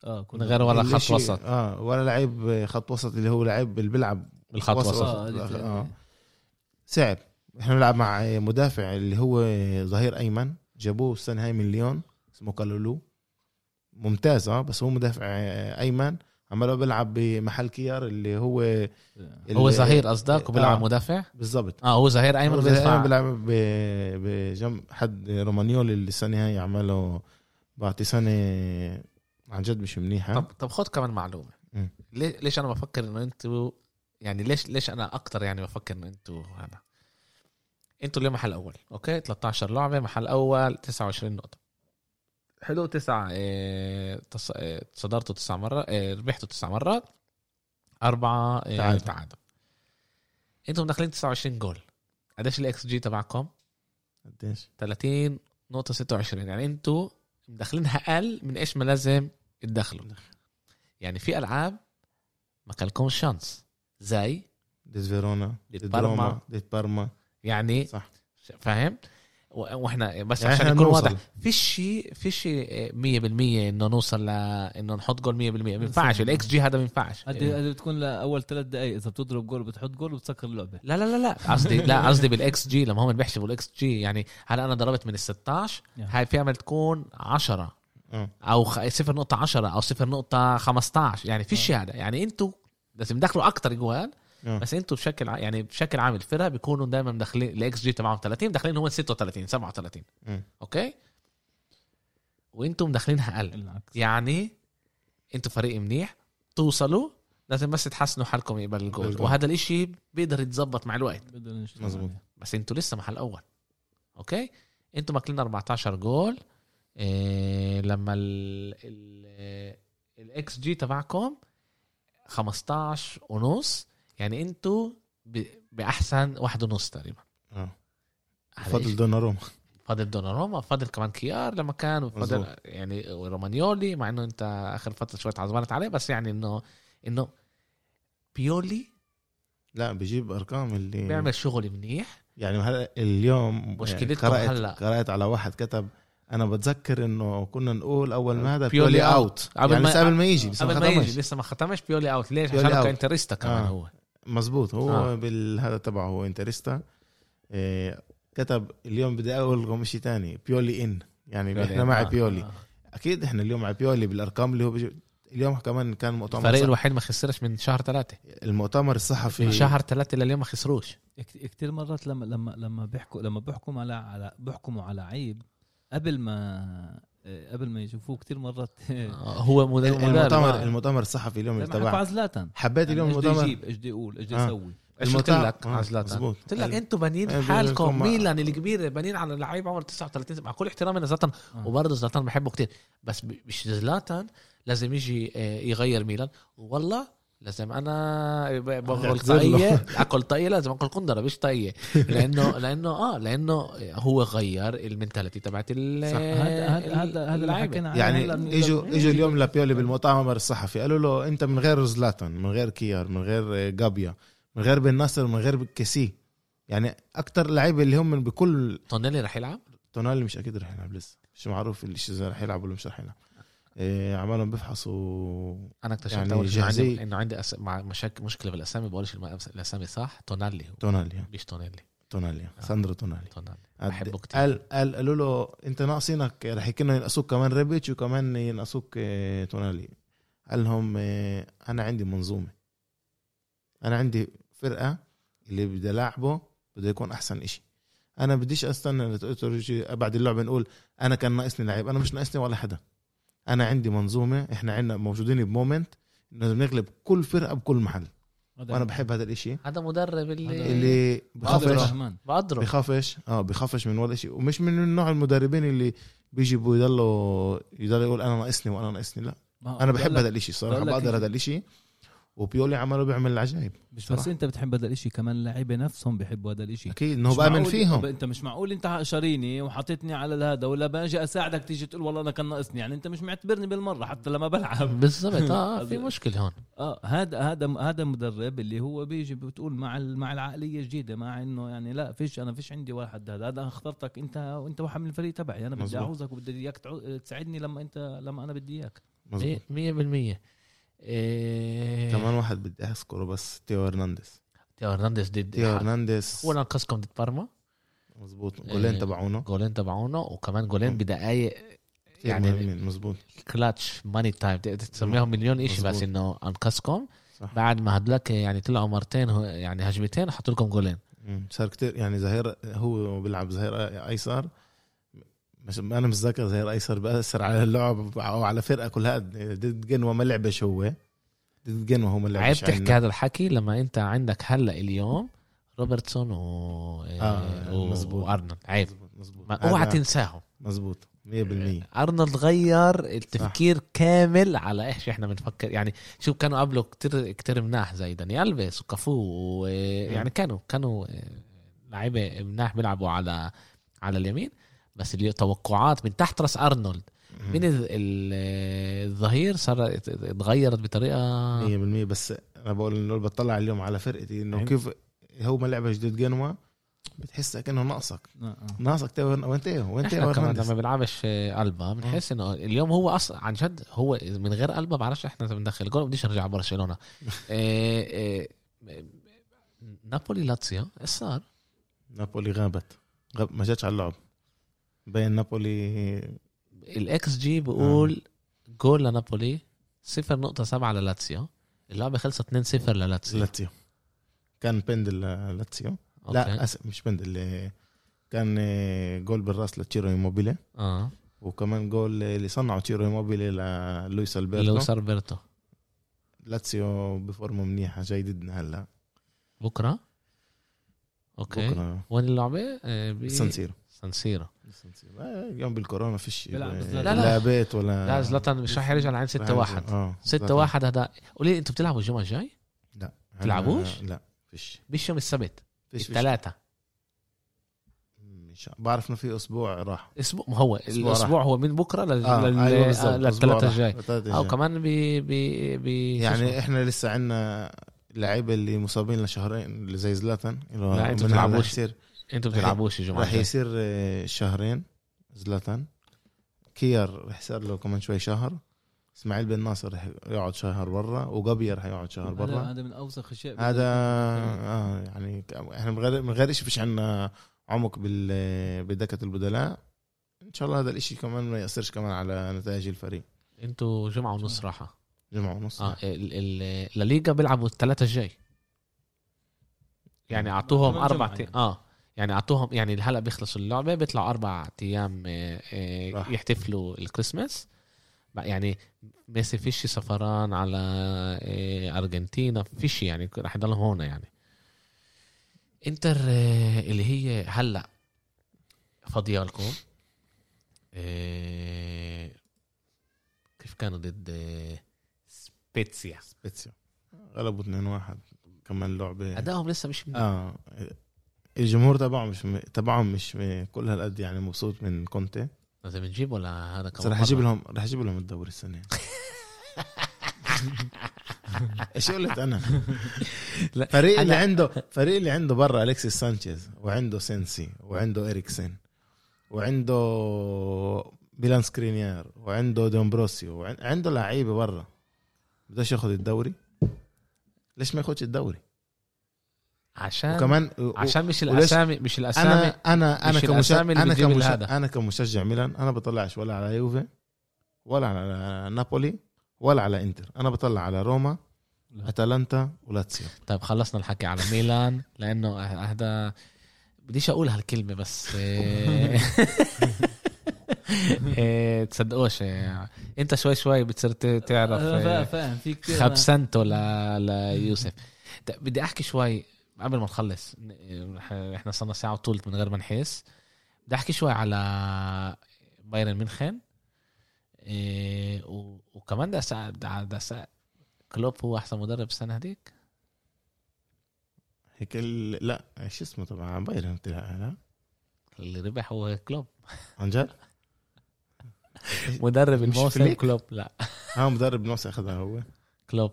آه من كنا غير ولا خط وسط. آه ولا لعيب خط وسط اللي هو لعيب اللي بيلعب بالخط وسط. وسط. آه اللي- آه. صعب. إحنا بنلعب مع مدافع اللي هو ظهير أيمن جابوه السنة هاي من ليون اسمه كالولو. ممتاز آه بس هو مدافع أيمن. عماله بيلعب بمحل كيار اللي هو هو اللي- ظهير قصدك وبيلعب آه. مدافع؟ بالضبط. آه هو ظهير أيمن هو ظهير بيدفع أيمن بيلعب بجنب حد رومانيولي اللي السنة هاي عمله بعطي سنة عن جد مش منيحة. طب طب خد كمان معلومة. ليش أنا بفكر إنه أنتوا يعني ليش ليش أنا أكتر يعني بفكر إنه أنتوا هذا؟ أنتوا اليوم محل أول أوكي؟ 13 لعبة محل أول 29 نقطة. حلو تسعة تص... إيه تصدرتوا تسع مرات إيه ربحتوا تسع مرات. أربعة تعادل. تعادل. أنتوا مدخلين 29 جول. قديش الاكس جي تبعكم؟ قديش؟ 30 نقطة 26 يعني أنتوا مدخلينها أقل من إيش ما لازم تدخلوا. يعني في ألعاب ما كان لكم chance. زي ضد فيرونا ضد بارما. ضد بارما. يعني صح. فاهم؟ وإحنا بس يعني عشان بنوصل. واضح. فيش شيء فيش شيء 100% إنه نوصل ل إنه نحط جول 100% ما ينفعش. الاكس جي هذا ما ينفعش. هذه هذه بتكون لأول ثلاث دقائق إذا بتضرب جول بتحط جول وبتسكر اللعبة. لا لا لا لا. قصدي لا قصدي بالاكس جي لما هم بيحسبوا الاكس جي يعني هلا أنا ضربت من ال 16 يعني. هاي في امل تكون 10 آه أو خ- 0.10 أو 0.15 يعني فيش هذا. يعني أنتوا لازم تدخلوا أكثر جوال. آه. بس أنتوا بشكل ع- يعني بشكل عام الفرق بيكونوا دائما مدخلين الاكس جي تبعهم 30 مدخلين هم 36 37 مم. أوكي؟ وانتوا مدخلينها أقل. العكس يعني أنتوا فريق منيح توصلوا لازم بس تحسنوا حالكم يقبل الجول. وهذا الإشي بيقدر يتظبط مع الوقت. مظبوط. بس أنتوا لسه محل أول. أوكي؟ أنتوا ماكلين 14 جول. إيه لما ال ال الاكس جي تبعكم 15 ونص. أنتوا ب- بأحسن واحد ونص تقريبا آه هذا فضل إشي. دوناروما فضل دوناروما فضل كمان كيار لما كان مظبوط. يعني رومانيولي مع إنه أنت آخر فترة شوية عزبانت عليه بس يعني إنه إنه بيولي لا بجيب أرقام اللي بيعمل شغل منيح يعني هلا اليوم مشكلتكم قرأت هلا. قرأت على واحد كتب أنا بتذكر إنه كنا نقول أول ما هذا بيولي بيولي. اوت قبل يعني ما- قبل ما يجي قبل ما يجي لسه ما ختمش بيولي اوت ليش عشان أوت. كانتريستا كمان آه. هو مزبوط هو آه. بالهذا تبعه هو انترستا إيه كتب اليوم بدي أقول لكم شيء ثاني بيولي إن يعني بيولي إحنا مع آه. بيولي آه. أكيد إحنا اليوم مع بيولي بالأرقام اللي هو بيجي اليوم كمان كان مؤتمر الفريق صح... الوحيد ما خسرش من شهر ثلاثة المؤتمر الصحفي من شهر ثلاثة لليوم ما خسروش كتير مرات لما لما لما بيحكوا لما بيحكموا على على بيحكموا على عيب قبل ما قبل ما يشوفوه كتير مرات. [LAUGHS] آه، هو مدرب المؤتمر المؤتمر الصحفي اليوم تبع زلاتان. حبيت اليوم يعني إيش المؤتمر؟ يجيب؟ إيش بده يقول؟ إيش بده آه. يسوي؟ إيش قلت المؤتمر- لك؟ آه، زلاتان. مزبوط. قلت لك أنتوا بانين آه، حالكم ميلان الكبير بانين على لعيب عمره 39 مع كل احترامي لزلاتان. آه. وبرضه زلاتان بحبه كتير. بس مش زلاتان لازم يجي آه، يغير ميلان. والله لازم أنا بأكل. طاقية أكل طاقية لازم أكل قندرة مش طاقية. لأنه لأنه آه لأنه هو غير المنتاليتي تبعت ال هذا هذا هذا اللي. حكينا يعني اجوا إجوا اليوم لبيولي بالمؤتمر الصحفي. قالوا له أنت من غير زلاتان من غير كيار من غير جابيا من غير بن نصر من غير كيسي. يعني أكتر لعيبة اللي هم من بكل تونيلي رح يلعب؟ تونالي مش أكيد رح يلعب لسه. مش معروف الشيء إذا رح يلعب ولا مش رح يلعب. إيه عمالهم بيفحصوا أنا اكتشفت يعني أول شيء جاهزية. إنه عندي أس... مع مشاكل مشكلة بالأسامي بقولش الأسامي صح؟ تونالي تونالي. مش تونيلي تونالي. آه. ساندرو تونالي. تونالي. بحبه كتير. قال قال قالوا له أنت ناقصينك رح يكونوا ينقصوك كمان ريبيتش وكمان ينقصوك آه، تونالي. قال لهم آه، أنا عندي منظومة. أنا عندي فرقة اللي بدي العبه بده يكون أحسن إشي. أنا بديش أستنى بعد اللعبة نقول أنا كان ناقصني لعيب. أنا مش ناقصني ولا حدا. أنا عندي منظومة إحنا عندنا موجودين بمومنت إنه نغلب كل فرقة بكل محل. وأنا بحب هذا الإشي. هذا مدرب اللي اللي بخافش. بقدره بخافش. آه بخافش من ولا شيء ومش من نوع المدربين اللي بيجي يضلوا يضل يقول أنا ناقصني وأنا ناقصني لا. ما- أنا بحب هذا الإشي صراحة بقدر. هذا الإشي. وبيولي عمله بيعمل العجائب. مش بس. انت بتحب هذا الإشي. كمان اللعيبه نفسهم بيحبوا هذا الإشي. أكيد إنه بامن فيهم. أنت مش معقول أنت شاريني وحطيتني على هذا ولا باجي أساعدك تيجي تقول والله أنا كان ناقصني. يعني أنت مش معتبرني بالمرة حتى لما بلعب. بالضبط. آه [LAUGHS] في مشكلة هون. آه هذا هذا هذا مدرب اللي هو بيجي بتقول مع ال- مع العقلية الجديدة مع إنه يعني لا فيش أنا فيش عندي واحد. هذا هذا أخترتك. انت وانت واحد من الفريق تبعي. أنا بدي. أعوزك وبدي إياك تساعدني لما انت لما أنا بدي إياك. مظبوط. مية بالمية. إيه. كمان واحد بدي أذكره بس تيو هرنانديز. تيو هرنانديز ضد تيو هرنانديز. هو نقصكم ضد بارما. مظبوط. إيه. جولين تبعونه جولين تبعونه وكمان جولين بدقايق يعني- مظبوط. clutch money time تسميهم مليون إشي بس. إنه انقذكم. بعد ما هدلك يعني طلعوا مرتين يعني هجمتين حطوا لكم جولين. صار كتير يعني ظهير هو بيلعب ظهير أيسر مش أنا مش ذاكر ظهير ايسر بأثر على اللعب أو على فرقة كلها. ضد جنوا ما لعبش هو ضد جنوا هو ما عيب لعبش تحكي عنا. هذا الحكي لما أنت عندك هلأ اليوم روبرتسون و... آه، و... مظبوط. وأرنولد. عيب. ما- اوعى تنساهم. مظبوط 100% أرنولد غير التفكير كامل على إيش إحنا بنفكر. يعني شوف كانوا قبله كتير كتير مناح زي داني الفيس وكافو ويعني كانوا كانوا لعيبة مناح بيلعبوا على على اليمين. بس اللي توقعات من تحت راس أرنولد. من ال- ال- الظهير صار اتغيرت بطريقة 100% بس أنا بقول انه بطلع اليوم على فرقتي إنه كيف هو ما لعبش ضد جنوا بتحس كأنه ناقصك. آه، آه. ناقصك وين تيو وين إحنا كمان؟ لما بنلعبش قلبه بنحس إنه اليوم هو أصلا عن جد هو من غير قلبه بعرفش إحنا بندخل. جول بديش أرجع برشلونة. [LAUGHS] إيه نابولي لاتسيو إيش صار؟ نابولي غابت. غاب ما جاتش على اللعب. بين نابولي. الاكس جي بقول جول لنابولي 0.7 للاتسيو. اللعبه خلصت 2-0 للاتسيو. لاتسيو. كان بندل لاتسيو. لا أس... مش بندل كان آه، جول بالراس لتشيرو إيموبيلي. آه. وكمان جول اللي صنعوا تشيرو إيموبيلي للويس ألبرتو. لويس ألبرتو. لاتسيو بفورمه منيحة جاي ضدنا هلا. بكرة؟ okay. بكرة. وين اللعبة؟ آه، سانسيرو سانسيرو سانسيرو. آه، اليوم بالكورونا فيش آه،. لا، لا. بيت ولا لا زلاتان مش رح يرجع لعند 6 1 آه 6 1 هذا. قولي لي أنتوا بتلعبوا الجمعة الجاي؟ لا. تلعبوش؟ لا فيش. مش يوم السبت فيش الثلاثة مش بعرف إنه في أسبوع راح. أسبوع؟ ما هو أسبوع الأسبوع هو من بكرة لل... آه لل... أيوه آه، للثلاثة راح. الجاي. أو. كمان ب ب ب يعني إحنا لسه عندنا لعيبة اللي مصابين لشهرين اللي زي زلاتان اللي لا، أنتوا رح بتلعبوش. الجمعه راح الجاي. يصير آه، شهرين زلاتان. كير رح يصير له كمان شوي شهر. إسماعيل بن ناصر رح يقعد شهر برا وقبير رح يقعد شهر برا. هذا من أوسخ الشيء هذا آه يعني إحنا من غير من غير شيء فيش عندنا عمق بال بدكة البدلاء. إن شاء الله هذا الإشي كمان ما يأثرش كمان على نتائج الفريق. أنتوا جمعة ونص راحة. جمعة ونص. آه ال... ال... الليغا بيلعبوا الثلاثة الجاي. يعني أعطوهم أربع. يعني. آه. يعني أعطوهم يعني هلا بيخلصوا اللعبة بيطلعوا أربع أيام آه، آه،. يحتفلوا الكريسماس. يعني ميسي فيش سفران على آه، أرجنتينا فيش يعني رح يضلهم هون يعني. إنتر اللي هي هلأ فاضية لكم. كيف كانوا ضد سبيتسيا؟ سبيتسيا. غلبوا 2-1 كمان لعبة. أدائهم لسه مش آه الجمهور تبعهم مش م... تبعهم مش م... كل هالقد يعني مبسوط من كونتي. اذا بنجيب ولا هذا كمان رح أجيب؟ لهم رح أجيب لهم الدوري السنة. [LAUGHS] إيش قلت أنا؟ فريق اللي عنده فريق اللي عنده برا الكسيس سانشيز وعنده سينسي وعنده اريكسن وعنده ميلان سكرينيار وعنده دومبروسيو وعن- عنده لعيبة برا. بدوش ياخذ الدوري؟ ليش ما ياخذش الدوري؟ عشان وكمان عشان مش الاسامي مش الاسامي أنا أنا أنا مش كمشجع أنا كمشجع. أنا كمشجع ميلان. أنا بطلعش ولا على يوفي ولا على نابولي ولا على إنتر. أنا بطلع على روما لا. أتلانتا ولاتسيو. طيب خلصنا الحكي على ميلان لأنه هذا بديش أقول هالكلمة بس إيه، [LAUGHS] إيه، تصدقوش أنت شوي شوي بتصير تعرف آه، فاهم في كتير خبسنته ل... ليوسف. بدي أحكي شوي قبل ما نخلص إحنا صرنا ساعة وطولت من غير ما نحس. بدي أحكي شوي على بايرن ميونخن. إيه. وكمان بدي اسال بدي أسأل كلوب هو أحسن مدرب السنة هذيك؟ هيك ال... لا شو اسمه طبعا بايرن طلع لا. اللي ربح هو كلوب. عن جد؟ [LAUGHS] مدرب الموسم؟ كلوب لا. آه مدرب نفسه أخذها هو. كلوب.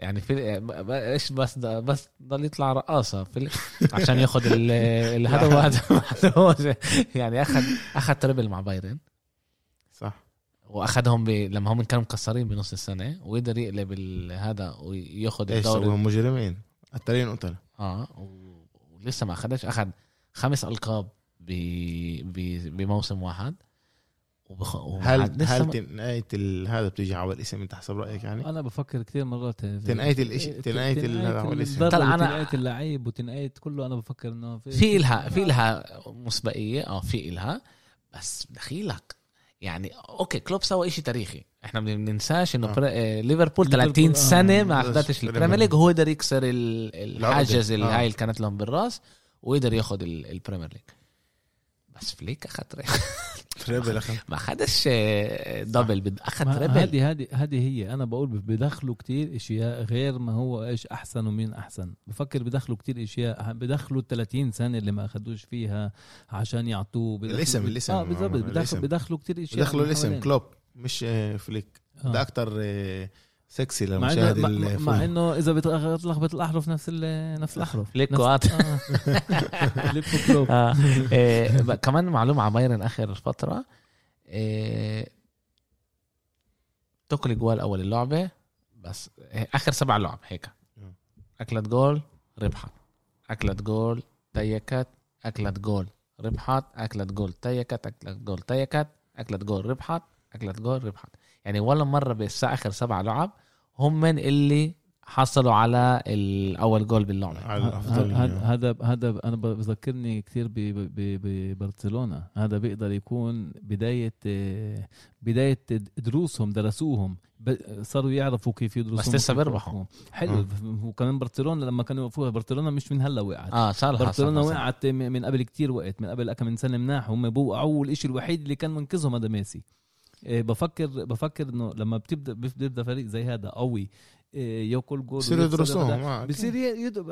يعني في إيش بس بس ضل يطلع رقاصة في عشان ياخذ وهذا [LAUGHS] هو يعني اخذ أخذ تربل مع بايرن. صح. وأخذهم ب... لما هم كانوا مكسرين بنص السنة وقدر يقلب هذا وياخذ إيش الدوري. مجرمين. قتالين قتله آه و- ولسه ما أخذش. أخذ خمس ألقاب ب... ب... بموسم واحد. وبخ... هل هل تنقايه ال- هذا بتيجي على الاسم انت حسب رايك يعني؟ أنا بفكر كثير مرات تنقاية الإشي- تنقاية هو الاسم. طلع أنا- وتنقاية اللعيب وتنقاية كله أنا بفكر إنه في إلها في إلها مسبقية آه في إلها بس دخيلك يعني okay كلوب سوى إشي تاريخي إحنا ما بننساش إنه آه. آه، ليفربول ليفربول، 30 آه، سنة ما أخذتش Premier ال Premier League. وهو قدر يكسر ال- الحاجز اللي آه. هاي اللي كانت لهم بالراس وقدر ياخذ ال- ال Premier League بس فليك أخذ treble [LAUGHS] أخذ. ما أخذش آه، double أخذ treble هذه هذه هذه هي. أنا بقول بدخلوا كتير أشياء غير ما هو إيش أحسن ومين أحسن. بفكر بدخلوا كتير أشياء بدخلوا ال 30 سنة اللي ما أخذوش فيها عشان يعطوه بدخلوا- الاسم- الاسم. آه بالضبط. بدخلوا. بدخلوا كتير أشياء دخلوا من الاسم. كلوب مش آه، فليك. آه. ده أكتر آه، سكسي مع انه مع, إنه إذا بتلخبط الاحرف نفس نفس الأحرف. وقات. آه. [LAUGHS] آه. ب- كمان معلومة على بايرن آخر فترة إيه، تاكل جوال أول اللعبة بس إيه، آخر سبع لعب هيك. مم. أكلت جول ربحت. أكلت جول تيكت أكلت جول ربحت. أكلت جول تيكت أكلت جول تيكت. أكلت جول ربحت. أكلت جول ربحت. يعني ولا مرة بس آخر سبع لعب هم من اللي حصلوا على الأول جول باللعبة. على الأفضل هذا هذا هذا أنا بذكرني كثير ببرشلونة. هذا بيقدر يكون بداية آه، بداية دروسهم درسوهم. صاروا يعرفوا كيف يدرسوا بس لسه بيربحوا. حلو. وكمان برشلونة لما كانوا يوقفوها برشلونة مش من هلا وقعت. آه صار برشلونة وقعت من قبل كتير وقت من قبل كم من سنة مناح. هم بوقعوا والشيء الوحيد اللي كان منقذهم هذا ميسي. بفكر بفكر إنه لما بتبدا بيبدا فريق زي هذا قوي إيه، ياكل جول بصيروا ويخسر يدرسوهم آه، بصير يد...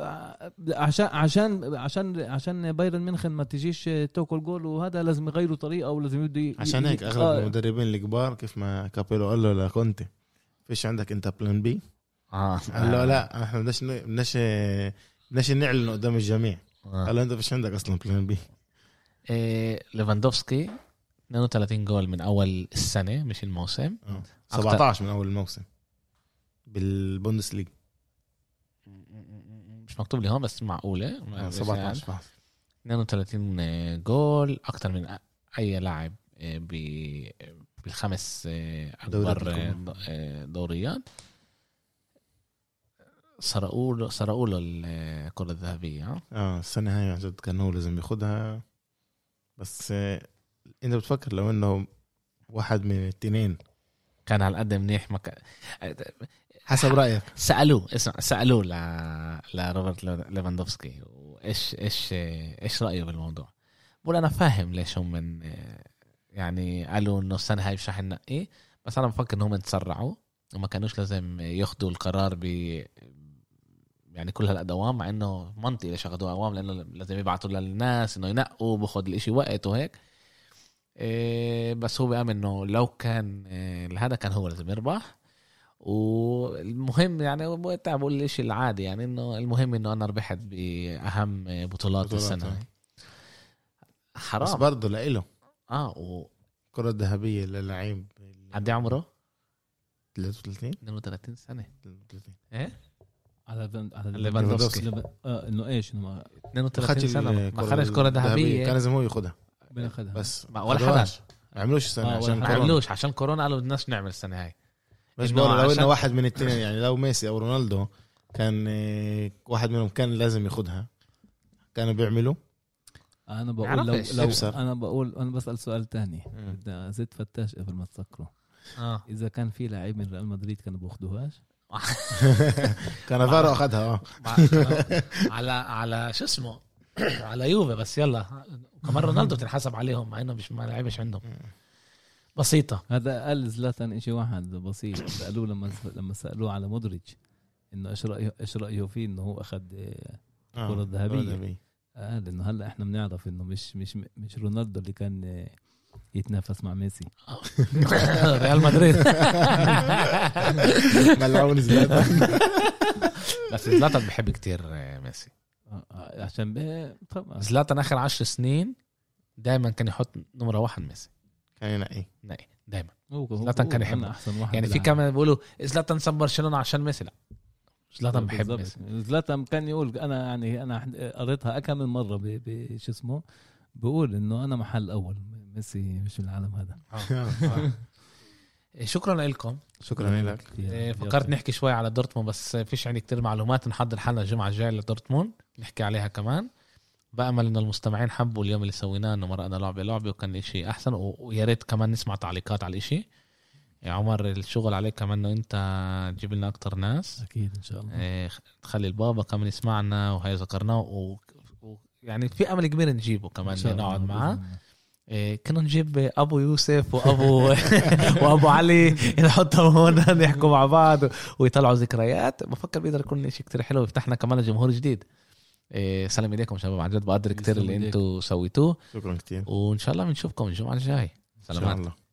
عشان عشان عشان عشان بايرن ميونخن ما تجيش تاكل جول وهذا لازم يغيروا طريقة ولازم يبدوا ي- عشان هيك أغلب آه، المدربين الكبار كيف ما كابيلو قال له لكونتي فيش عندك أنت plan B آه. قال له لا إحنا بدناش بدناش بدناش نعلن قدام الجميع. آه. قال له أنت فيش عندك أصلا plan B إيه ليفاندوفسكي 32 جول من أول السنة مش الموسم آه. أكتر. 17 من أول الموسم بال Bundesliga مش مكتوب لي هون بس معقولة آه، ما- 17 فحص. 32 جول أكثر من أي لاعب ب- بالخمس دوريات أكبر دوريات سرقوا له سرقوا له الكره الذهبية؟ آه السنة هاي عن جد كان هو لازم ياخدها بس آه، انت بتفكر لو انه واحد من الاثنين كان على قد منيح ما كان حسب رأيك. سألوه اسمع سألوه ل لروبرت ليفاندوفسكي وايش إيش إيش رأيه بالموضوع؟ بقول أنا فاهم ليش هم من يعني قالوا إنه السنة هاي مش رح ننقيه بس أنا بفكر إنهم تسرعوا وما كانوش لازم ياخذوا القرار ب يعني كل هالادوام مع إنه منطقي ليش اخذوها أوام لأنه لازم يبعتوا للناس إنه ينقوا باخذ الإشي وقت وهيك. بس هو بيأمن إنه لو كان إيه هذا كان هو لازم يربح. والمهم يعني بقول الاشي العادي يعني إنه المهم إنه أنا ربحت بأهم بطولات, بطولات، السنة. آه. هاي بس حرام برضه لإله. آه و الكرة الذهبية للعيب. قد إيه عمره 33 32 سنة. 33 إيه؟ على على ليفاندوفسكي. ليفان- آه إنه إيش؟ إنه ما 32 سنة. ما كرة الذهبية. ذهبية. كان لازم هو بناخذها بس ما- ولا. ما عملوش السنة آه، عشان ما كورونا. عملوش. عشان كورونا قالوا بدناش نعمل السنة هاي. مش إنه بقول لو عشان- انه واحد من الاثنين يعني لو ميسي أو رونالدو كان آه، واحد منهم كان لازم ياخدها كانوا بيعملوا؟ أنا بقول لو. لو يبصر. أنا بقول أنا بسأل سؤال تاني. بدي ازيد فتاش قبل ما تسكره آه. إذا كان في لعيب من ريال مدريد كانوا بياخدوهاش؟ [LAUGHS] كان فارو أخذها آه. على على شو اسمه؟ على يوفي بس يلا. كمان رونالدو تنحسب عليهم مع إنه مش ما لعبش عندهم. بسيطة. هذا قال زلاتان شيء واحد بسيط. سألوه لما لما سألوه على مودريتش إنه إيش رايه إيش رأيه فيه إنه هو أخذ آه، كرة ذهبية. كرة ذهبية. قال إنه هلأ إحنا بنعرف إنه مش مش مش رونالدو اللي كان يتنافس مع ميسي. [LAUGHS] ريال مدريد. [LAUGHS] ملعون زلاتان. [LAUGHS] بس زلاتان بحب كتير ميسي. آه، آه، عشان ب- طبعا. زلاتان آخر عشر سنين دائما كان يحط نمرة واحد ميسي. كان ينقي. نعم دائما زلاتان كان. أنا أحسن واحد يعني في. كمان بيقولوا زلاتان ساب برشلونة عشان ميسي. لا زلاتان بحب. ميسي. زلاتان كان يقول أنا يعني أنا قريتها كم من مرة ب- بشو اسمه؟ بقول إنه أنا محل أول. ميسي مش من العالم هذا. [LAUGHS] شكرا لكم. شكرا لك. إيه، فكرت نحكي شوي على دورتموند بس فيش عندي كتير معلومات. نحضر حالنا الجمعة الجاية لدورتموند. نحكي عليها كمان. بأمل انه المستمعين حبوا اليوم اللي سويناه إنه مرقنا لعبة لعبة وكان الإشي أحسن. ويا ريت كمان نسمع تعليقات على الإشي. يا عمر الشغل عليك كمان إنه أنت تجيب لنا أكتر ناس. أكيد إن شاء الله. إيه، تخلي البابا كمان يسمعنا وهي ذكرناه. و... و... يعني في أمل كبير نجيبه كمان نقعد معاه. إيه، كنا نجيب أبو يوسف وأبو [LAUGHS] وأبو علي. نحطهم هون نحكوا مع بعض ويطلعوا ذكريات. بفكر بيقدر يكون شيء كتير حلو. يفتح لنا كمان جمهور جديد. إيه، سلام ايديكم شباب. عن جد بقدر كتير اللي. أنتم سويتوه. شكرا كثير وإن شاء الله بنشوفكم الجمعة الجاي. إن شاء سلامات. الله.